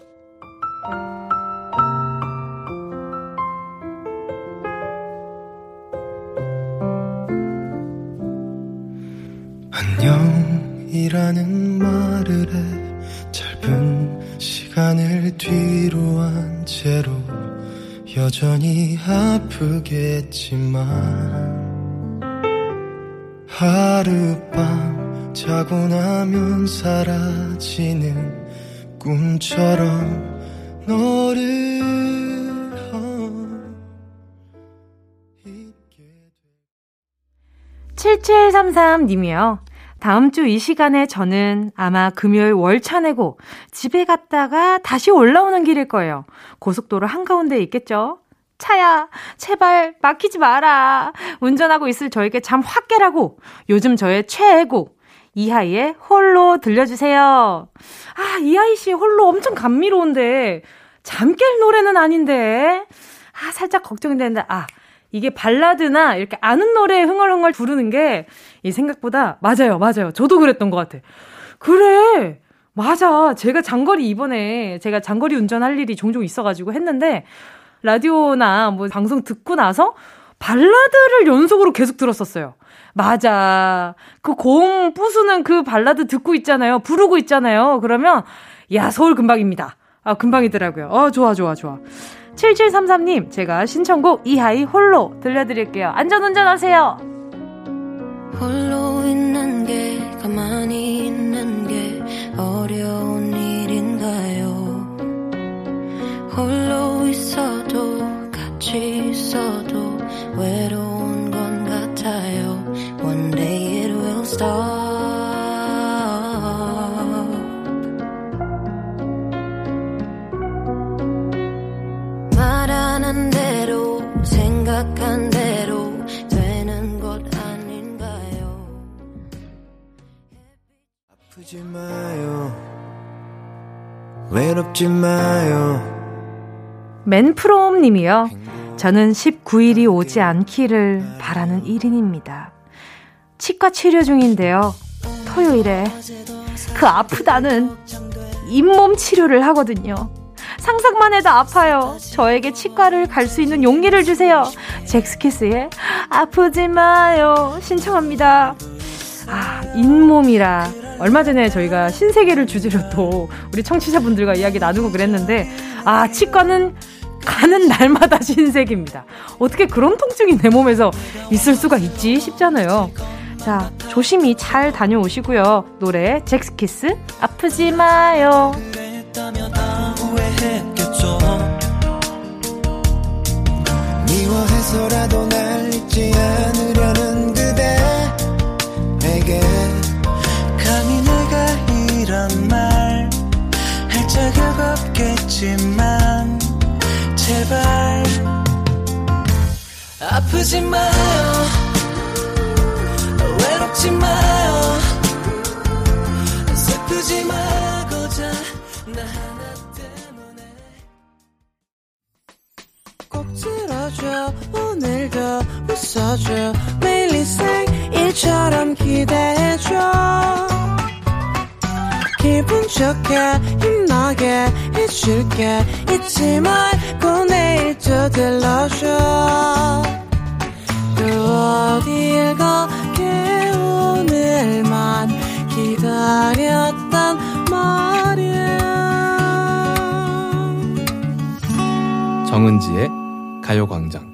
안녕이라는 말을 해 짧은 시간을 뒤로 한 채로 여전히 아프겠지만 하룻밤 자고 나면 사라지는 꿈처럼 너를 7733님이요. 다음 주 이 시간에 저는 아마 금요일 월차 내고 집에 갔다가 다시 올라오는 길일 거예요. 고속도로 한가운데 있겠죠? 차야, 제발 막히지 마라. 운전하고 있을 저에게 잠 확 깨라고. 요즘 저의 최애곡. 이하이의 홀로 들려주세요. 아, 이하이 씨 홀로 엄청 감미로운데, 잠 깰 노래는 아닌데. 아, 살짝 걱정되는데, 아, 이게 발라드나 이렇게 아는 노래 흥얼흥얼 부르는 게 이 생각보다 맞아요, 맞아요. 저도 그랬던 것 같아. 그래. 맞아. 제가 장거리 이번에 제가 장거리 운전할 일이 종종 있어가지고 했는데 라디오나 뭐 방송 듣고 나서 발라드를 연속으로 계속 들었었어요. 맞아. 그 고음 부수는 그 발라드 듣고 있잖아요. 부르고 있잖아요. 그러면 야 서울 금방입니다. 아 금방이더라고요. 어 좋아 좋아 좋아. 7733님, 제가 신청곡 이하이 홀로 들려드릴게요. 안전 운전 하세요. 홀로 있는 게, 가만히 있는 게 어려운 일인가요? 홀로 있어도, 같이 있어도 외로운 건 같아요. One day it will stop. 외롭지 마요. 맨프롬 님이요. 저는 19일이 오지 않기를 바라는 1인입니다. 치과 치료 중인데요. 토요일에 그 아프다는 잇몸 치료를 하거든요. 상상만 해도 아파요. 저에게 치과를 갈 수 있는 용기를 주세요. 잭스키스의 아프지 마요. 신청합니다. 아, 잇몸이라. 얼마 전에 저희가 신세계를 주제로 또 우리 청취자분들과 이야기 나누고 그랬는데, 아, 치과는 가는 날마다 [laughs] 신세계입니다. 어떻게 그런 통증이 내 몸에서 있을 수가 있지 싶잖아요. 자, 조심히 잘 다녀오시고요. 노래 잭스키스 아프지 마요. 미워해서라도 날 잊지 않으려는 없겠지만 제발. 아프지 마요. 외롭지 마요. 슬프지 마고자 나 하나 때문에. 꼭 들어줘. 오늘도 웃어줘. 매일 일상일처럼 기대해줘 기분 좋게 힘나게 해줄게 잊지 말고 내일 또 들러줘 또 어딜 가게 오늘만 기다렸단 말이야 정은지의 가요광장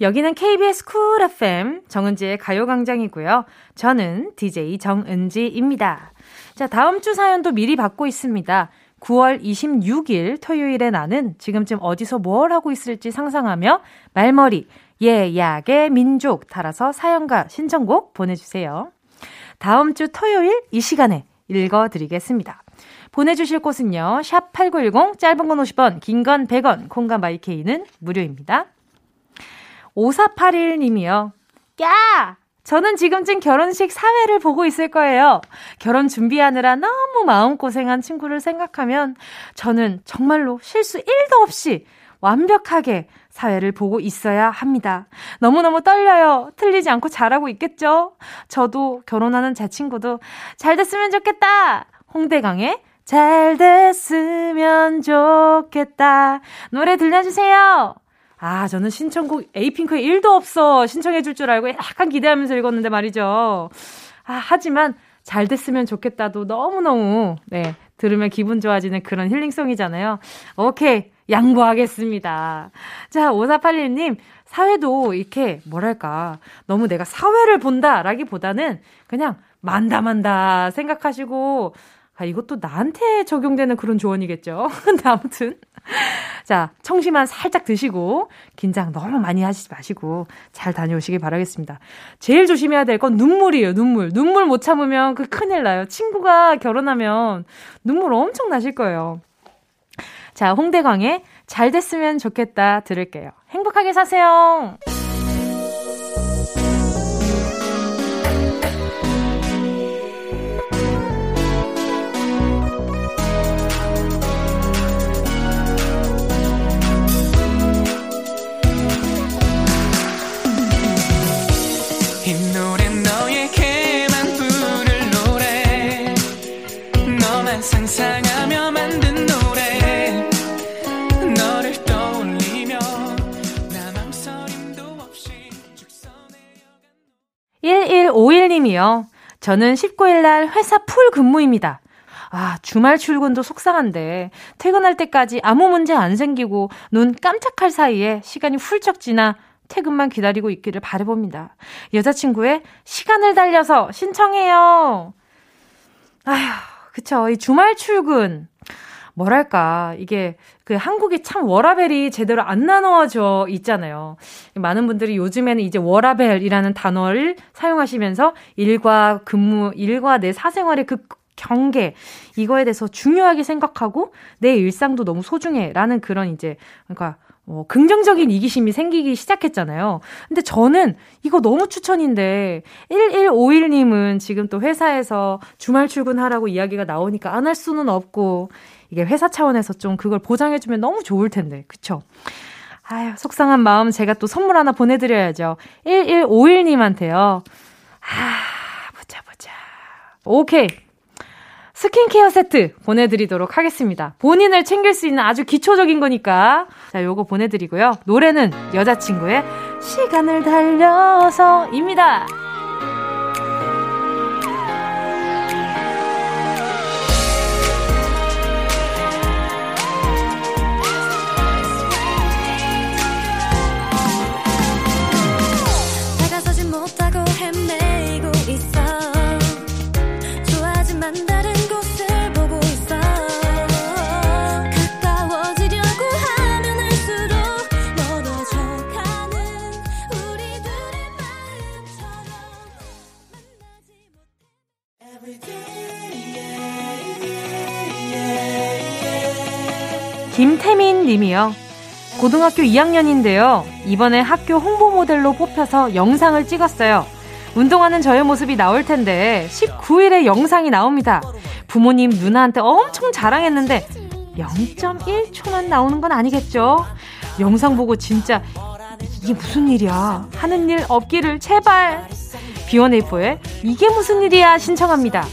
여기는 KBS 쿨 FM 정은지의 가요광장이고요. 저는 DJ 정은지입니다. 자, 다음 주 사연도 미리 받고 있습니다. 9월 26일 토요일에 나는 지금쯤 어디서 뭘 하고 있을지 상상하며 말머리, 예, 약의 민족 달아서 사연과 신청곡 보내주세요. 다음 주 토요일 이 시간에 읽어드리겠습니다. 보내주실 곳은요, 샵 8910, 짧은 건 50원, 긴 건 100원, 콩과 마이케이는 무료입니다. 5481님이요. 야! 저는 지금쯤 결혼식 사회를 보고 있을 거예요. 결혼 준비하느라 너무 마음고생한 친구를 생각하면 저는 정말로 실수 1도 없이 완벽하게 사회를 보고 있어야 합니다. 너무너무 떨려요. 틀리지 않고 잘하고 있겠죠? 저도 결혼하는 제 친구도 잘 됐으면 좋겠다! 홍대강의 잘 됐으면 좋겠다. 노래 들려주세요. 아, 저는 신청곡 에이핑크에 1도 없어 신청해 줄 줄 알고 약간 기대하면서 읽었는데 말이죠. 아, 하지만 잘 됐으면 좋겠다도 너무너무, 네, 들으면 기분 좋아지는 그런 힐링송이잖아요. 오케이. 양보하겠습니다. 자, 5481님, 사회도 이렇게, 뭐랄까, 너무 내가 사회를 본다 라기보다는 그냥 만다 만다 생각하시고, 아, 이것도 나한테 적용되는 그런 조언이겠죠. [laughs] 근데 아무튼. 자, 청심환 살짝 드시고, 긴장 너무 많이 하시지 마시고, 잘 다녀오시길 바라겠습니다. 제일 조심해야 될 건 눈물이에요, 눈물. 눈물 못 참으면 그 큰일 나요. 친구가 결혼하면 눈물 엄청 나실 거예요. 자, 홍대광의 잘 됐으면 좋겠다 들을게요. 행복하게 사세요! 1151님이요. 저는 19일날 회사 풀 근무입니다. 아, 주말 출근도 속상한데, 퇴근할 때까지 아무 문제 안 생기고, 눈 깜짝할 사이에 시간이 훌쩍 지나 퇴근만 기다리고 있기를 바래봅니다. 여자친구의 시간을 달려서 신청해요. 아휴, 그쵸. 이 주말 출근. 뭐랄까, 이게 그 한국이 참 워라벨이 제대로 안 나눠져 있잖아요. 많은 분들이 요즘에는 이제 워라벨이라는 단어를 사용하시면서 일과 근무, 일과 내 사생활의 그 경계, 이거에 대해서 중요하게 생각하고 내 일상도 너무 소중해. 라는 그런 이제, 그러니까 어, 긍정적인 이기심이 생기기 시작했잖아요. 근데 저는 이거 너무 추천인데, 1151님은 지금 또 회사에서 주말 출근하라고 이야기가 나오니까 안 할 수는 없고, 이게 회사 차원에서 좀 그걸 보장해주면 너무 좋을 텐데, 그쵸? 아유, 속상한 마음 제가 또 선물 하나 보내드려야죠. 1151님한테요. 아, 보자, 보자. 오케이. 스킨케어 세트 보내드리도록 하겠습니다. 본인을 챙길 수 있는 아주 기초적인 거니까. 자, 요거 보내드리고요. 노래는 여자친구의 시간을 달려서입니다. 김태민 님이요. 고등학교 2학년인데요. 이번에 학교 홍보 모델로 뽑혀서 영상을 찍었어요. 운동하는 저의 모습이 나올 텐데 19일에 영상이 나옵니다. 부모님 누나한테 엄청 자랑했는데 0.1초만 나오는 건 아니겠죠? 영상 보고 진짜 이게 무슨 일이야? 하는 일 없기를 제발. 비원에이포에 이게 무슨 일이야 신청합니다.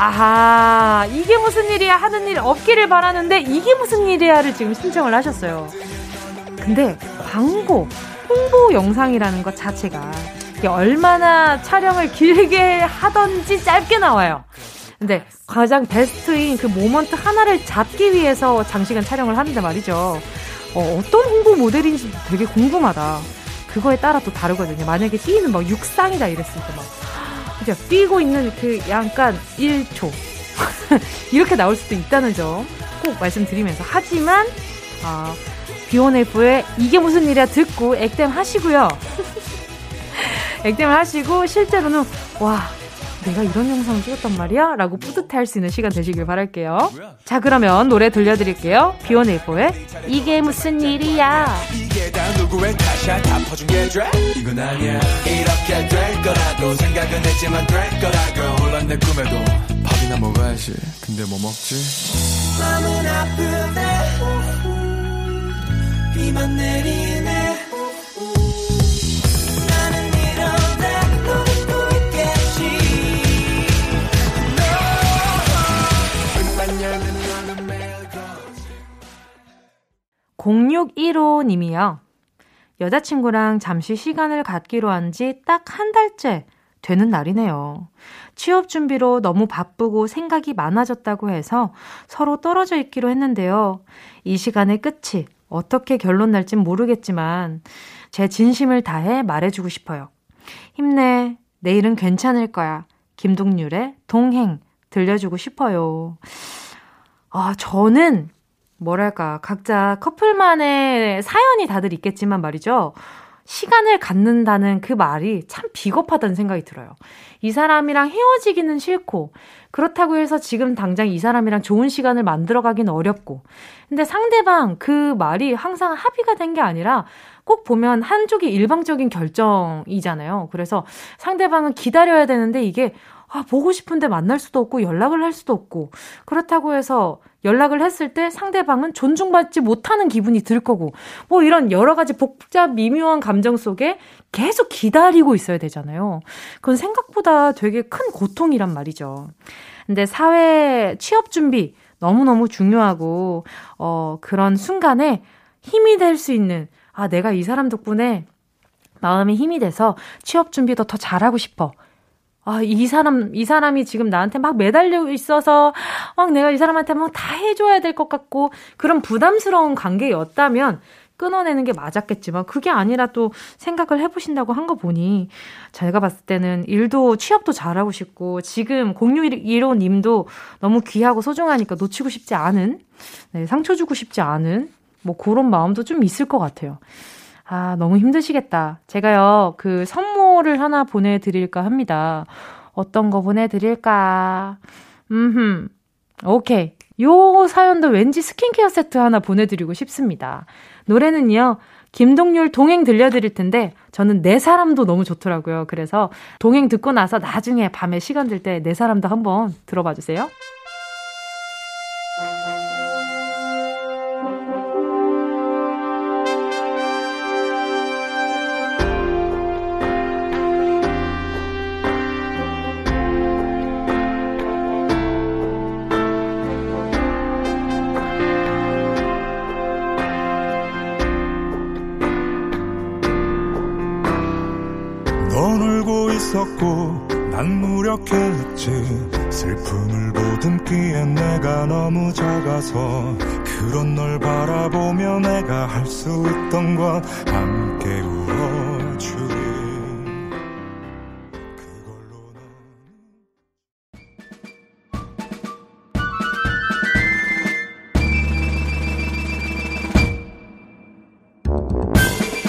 아하, 이게 무슨 일이야 하는 일 없기를 바라는데 이게 무슨 일이야를 지금 신청을 하셨어요. 근데 광고, 홍보 영상이라는 것 자체가 얼마나 촬영을 길게 하던지 짧게 나와요. 근데 가장 베스트인 그 모먼트 하나를 잡기 위해서 장시간 촬영을 하는데 말이죠. 어, 떤 홍보 모델인지 되게 궁금하다. 그거에 따라 또 다르거든요. 만약에 뛰는 막 육상이다 이랬을 때 막. 그죠? 뛰고 있는 그 약간 1초. [laughs] 이렇게 나올 수도 있다는 점 꼭 말씀드리면서. 하지만, 아, 비원에프의 이게 무슨 일이야 듣고 액땜 하시고요. [laughs] 액땜을 하시고, 실제로는, 와, 내가 이런 영상을 찍었단 말이야? 라고 뿌듯할 수 있는 시간 되시길 바랄게요. 자, 그러면 노래 들려드릴게요. 비원에이포의 이게 무슨 일이야. 이게 다 누구의 탓이야 다 퍼준 게 드래 이건 아니야 이렇게 될 거라고 생각은 했지만 될 거라고 물론 내 꿈에도 밥이나 먹어야지 근데 뭐 먹지? 마음은 아픈데 비만 내리네 (0615님이요) 여자친구랑 잠시 시간을 갖기로 한 지 딱 한 달째 되는 날이네요. 취업 준비로 너무 바쁘고 생각이 많아졌다고 해서 서로 떨어져 있기로 했는데요. 이 시간의 끝이 어떻게 결론 날진 모르겠지만 제 진심을 다해 말해주고 싶어요. 힘내. 내일은 괜찮을 거야. 김동률의 동행 들려주고 싶어요. 아, 저는 뭐랄까, 각자 커플만의 사연이 다들 있겠지만 말이죠. 시간을 갖는다는 그 말이 참 비겁하다는 생각이 들어요. 이 사람이랑 헤어지기는 싫고, 그렇다고 해서 지금 당장 이 사람이랑 좋은 시간을 만들어가긴 어렵고, 근데 상대방 그 말이 항상 합의가 된 게 아니라 꼭 보면 한쪽이 일방적인 결정이잖아요. 그래서 상대방은 기다려야 되는데 이게 아, 보고 싶은데 만날 수도 없고 연락을 할 수도 없고 그렇다고 해서 연락을 했을 때 상대방은 존중받지 못하는 기분이 들 거고 뭐 이런 여러 가지 복잡 미묘한 감정 속에 계속 기다리고 있어야 되잖아요. 그건 생각보다 되게 큰 고통이란 말이죠. 근데 사회 취업 준비 너무너무 중요하고 어 그런 순간에 힘이 될 수 있는 아 내가 이 사람 덕분에 마음이 힘이 돼서 취업 준비도 더 잘하고 싶어. 아, 이 사람, 이 사람이 지금 나한테 막 매달려 있어서 막 내가 이 사람한테 막 다 해줘야 될 것 같고 그런 부담스러운 관계였다면 끊어내는 게 맞았겠지만 그게 아니라 또 생각을 해보신다고 한 거 보니 제가 봤을 때는 일도 취업도 잘하고 싶고 지금 0615 님도 너무 귀하고 소중하니까 놓치고 싶지 않은 네, 상처 주고 싶지 않은 뭐 그런 마음도 좀 있을 것 같아요. 아, 너무 힘드시겠다. 제가요, 그 선물 을 하나 보내드릴까 합니다. 어떤 거 보내드릴까? 음흠. 오케이. 요 사연도 왠지 스킨케어 세트 하나 보내드리고 싶습니다. 노래는요, 김동률 동행 들려드릴 텐데, 저는 내 사람도 너무 좋더라고요. 그래서 동행 듣고 나서 나중에 밤에 시간 될 때 내 사람도 한번 들어봐 주세요. 작아서 그런 널 바라보며 내가 할 수 있던 건 함께 울어주기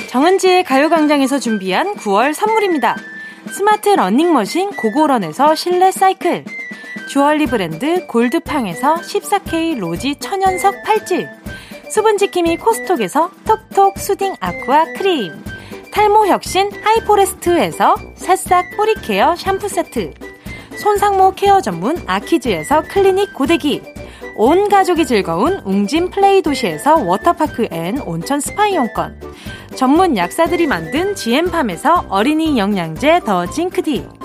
정은지의 가요광장에서 준비한 9월 선물입니다. 스마트 러닝머신 고고런에서 실내 사이클 주얼리 브랜드 골드팡에서 14K 로지 천연석 팔찌 수분지킴이 코스톡에서 톡톡 soothing aqua 크림 탈모 혁신 하이포레스트에서 새싹 뿌리 care 샴푸 세트 손상모 care 전문 아키즈에서 클리닉 고데기 온 가족이 즐거운 웅진 플레이 도시에서 워터파크 and 온천 스파 이용권 전문 약사들이 만든 지엠팜에서 어린이 영양제 더 징크디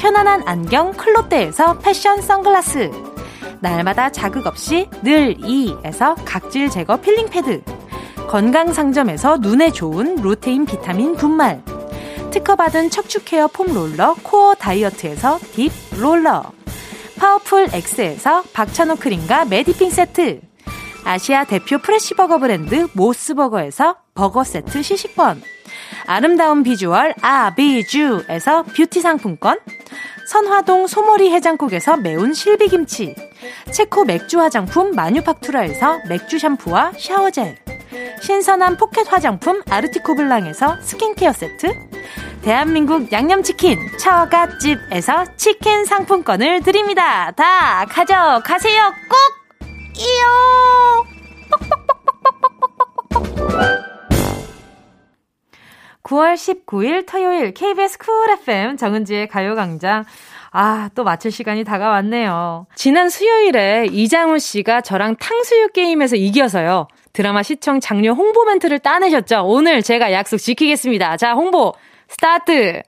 편안한 안경 클로떼에서 패션 선글라스. 날마다 자극 없이 늘 이에서 각질 제거 필링 패드. 건강 상점에서 눈에 좋은 루테인 비타민 분말. 특허받은 척추 care foam roller 코어 다이어트에서 deep roller. 파워풀 X에서 박찬호 크림과 메디핑 세트. 아시아 대표 fresh버거 브랜드 모스버거에서 버거 세트 시식권 아름다운 비주얼 아비주에서 뷰티 상품권 선화동 소머리 해장국에서 매운 실비김치 체코 맥주 화장품 마뉴팍투라에서 맥주 샴푸와 샤워젤 신선한 포켓 화장품 아르티코 블랑에서 스킨케어 세트 대한민국 양념치킨 처갓집에서 치킨 상품권을 드립니다. 다 가져가세요. 꼭! 이요! 9월 19일 토요일 KBS 쿨 FM 정은지의 가요광장. 아, 또 마칠 시간이 다가왔네요. 지난 수요일에 이장우 씨가 저랑 탕수육 게임에서 이겨서요. 드라마 시청 장려 홍보 멘트를 따내셨죠. 오늘 제가 약속 지키겠습니다. 자, 홍보 스타트!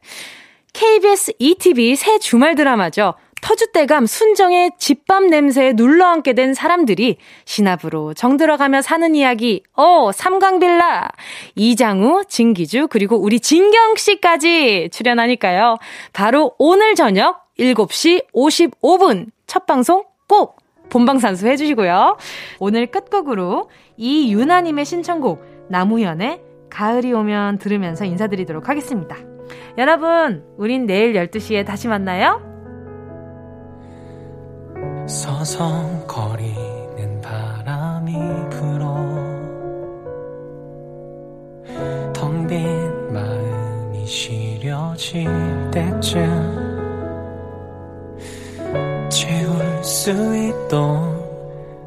KBS 2TV 새 주말 드라마죠. 터줏대감 순정의 집밥 냄새에 눌러앉게 된 사람들이 시나브로 정들어가며 사는 이야기. 오! 삼광빌라. 이장우, 진기주, 그리고 우리 진경씨까지 출연하니까요. 바로 오늘 저녁 7시 55분 첫 방송 꼭 본방산수 해주시고요. 오늘 끝곡으로 이유나님의 신청곡 나무현의 가을이 오면 들으면서 인사드리도록 하겠습니다. 여러분, 우린 내일 12시에 다시 만나요. 서성거리는 바람이 불어 텅 빈 마음이 시려질 때쯤 채울 수 있던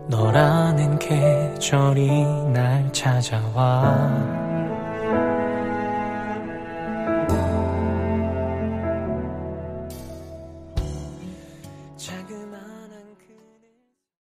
너라는 계절이 날 찾아와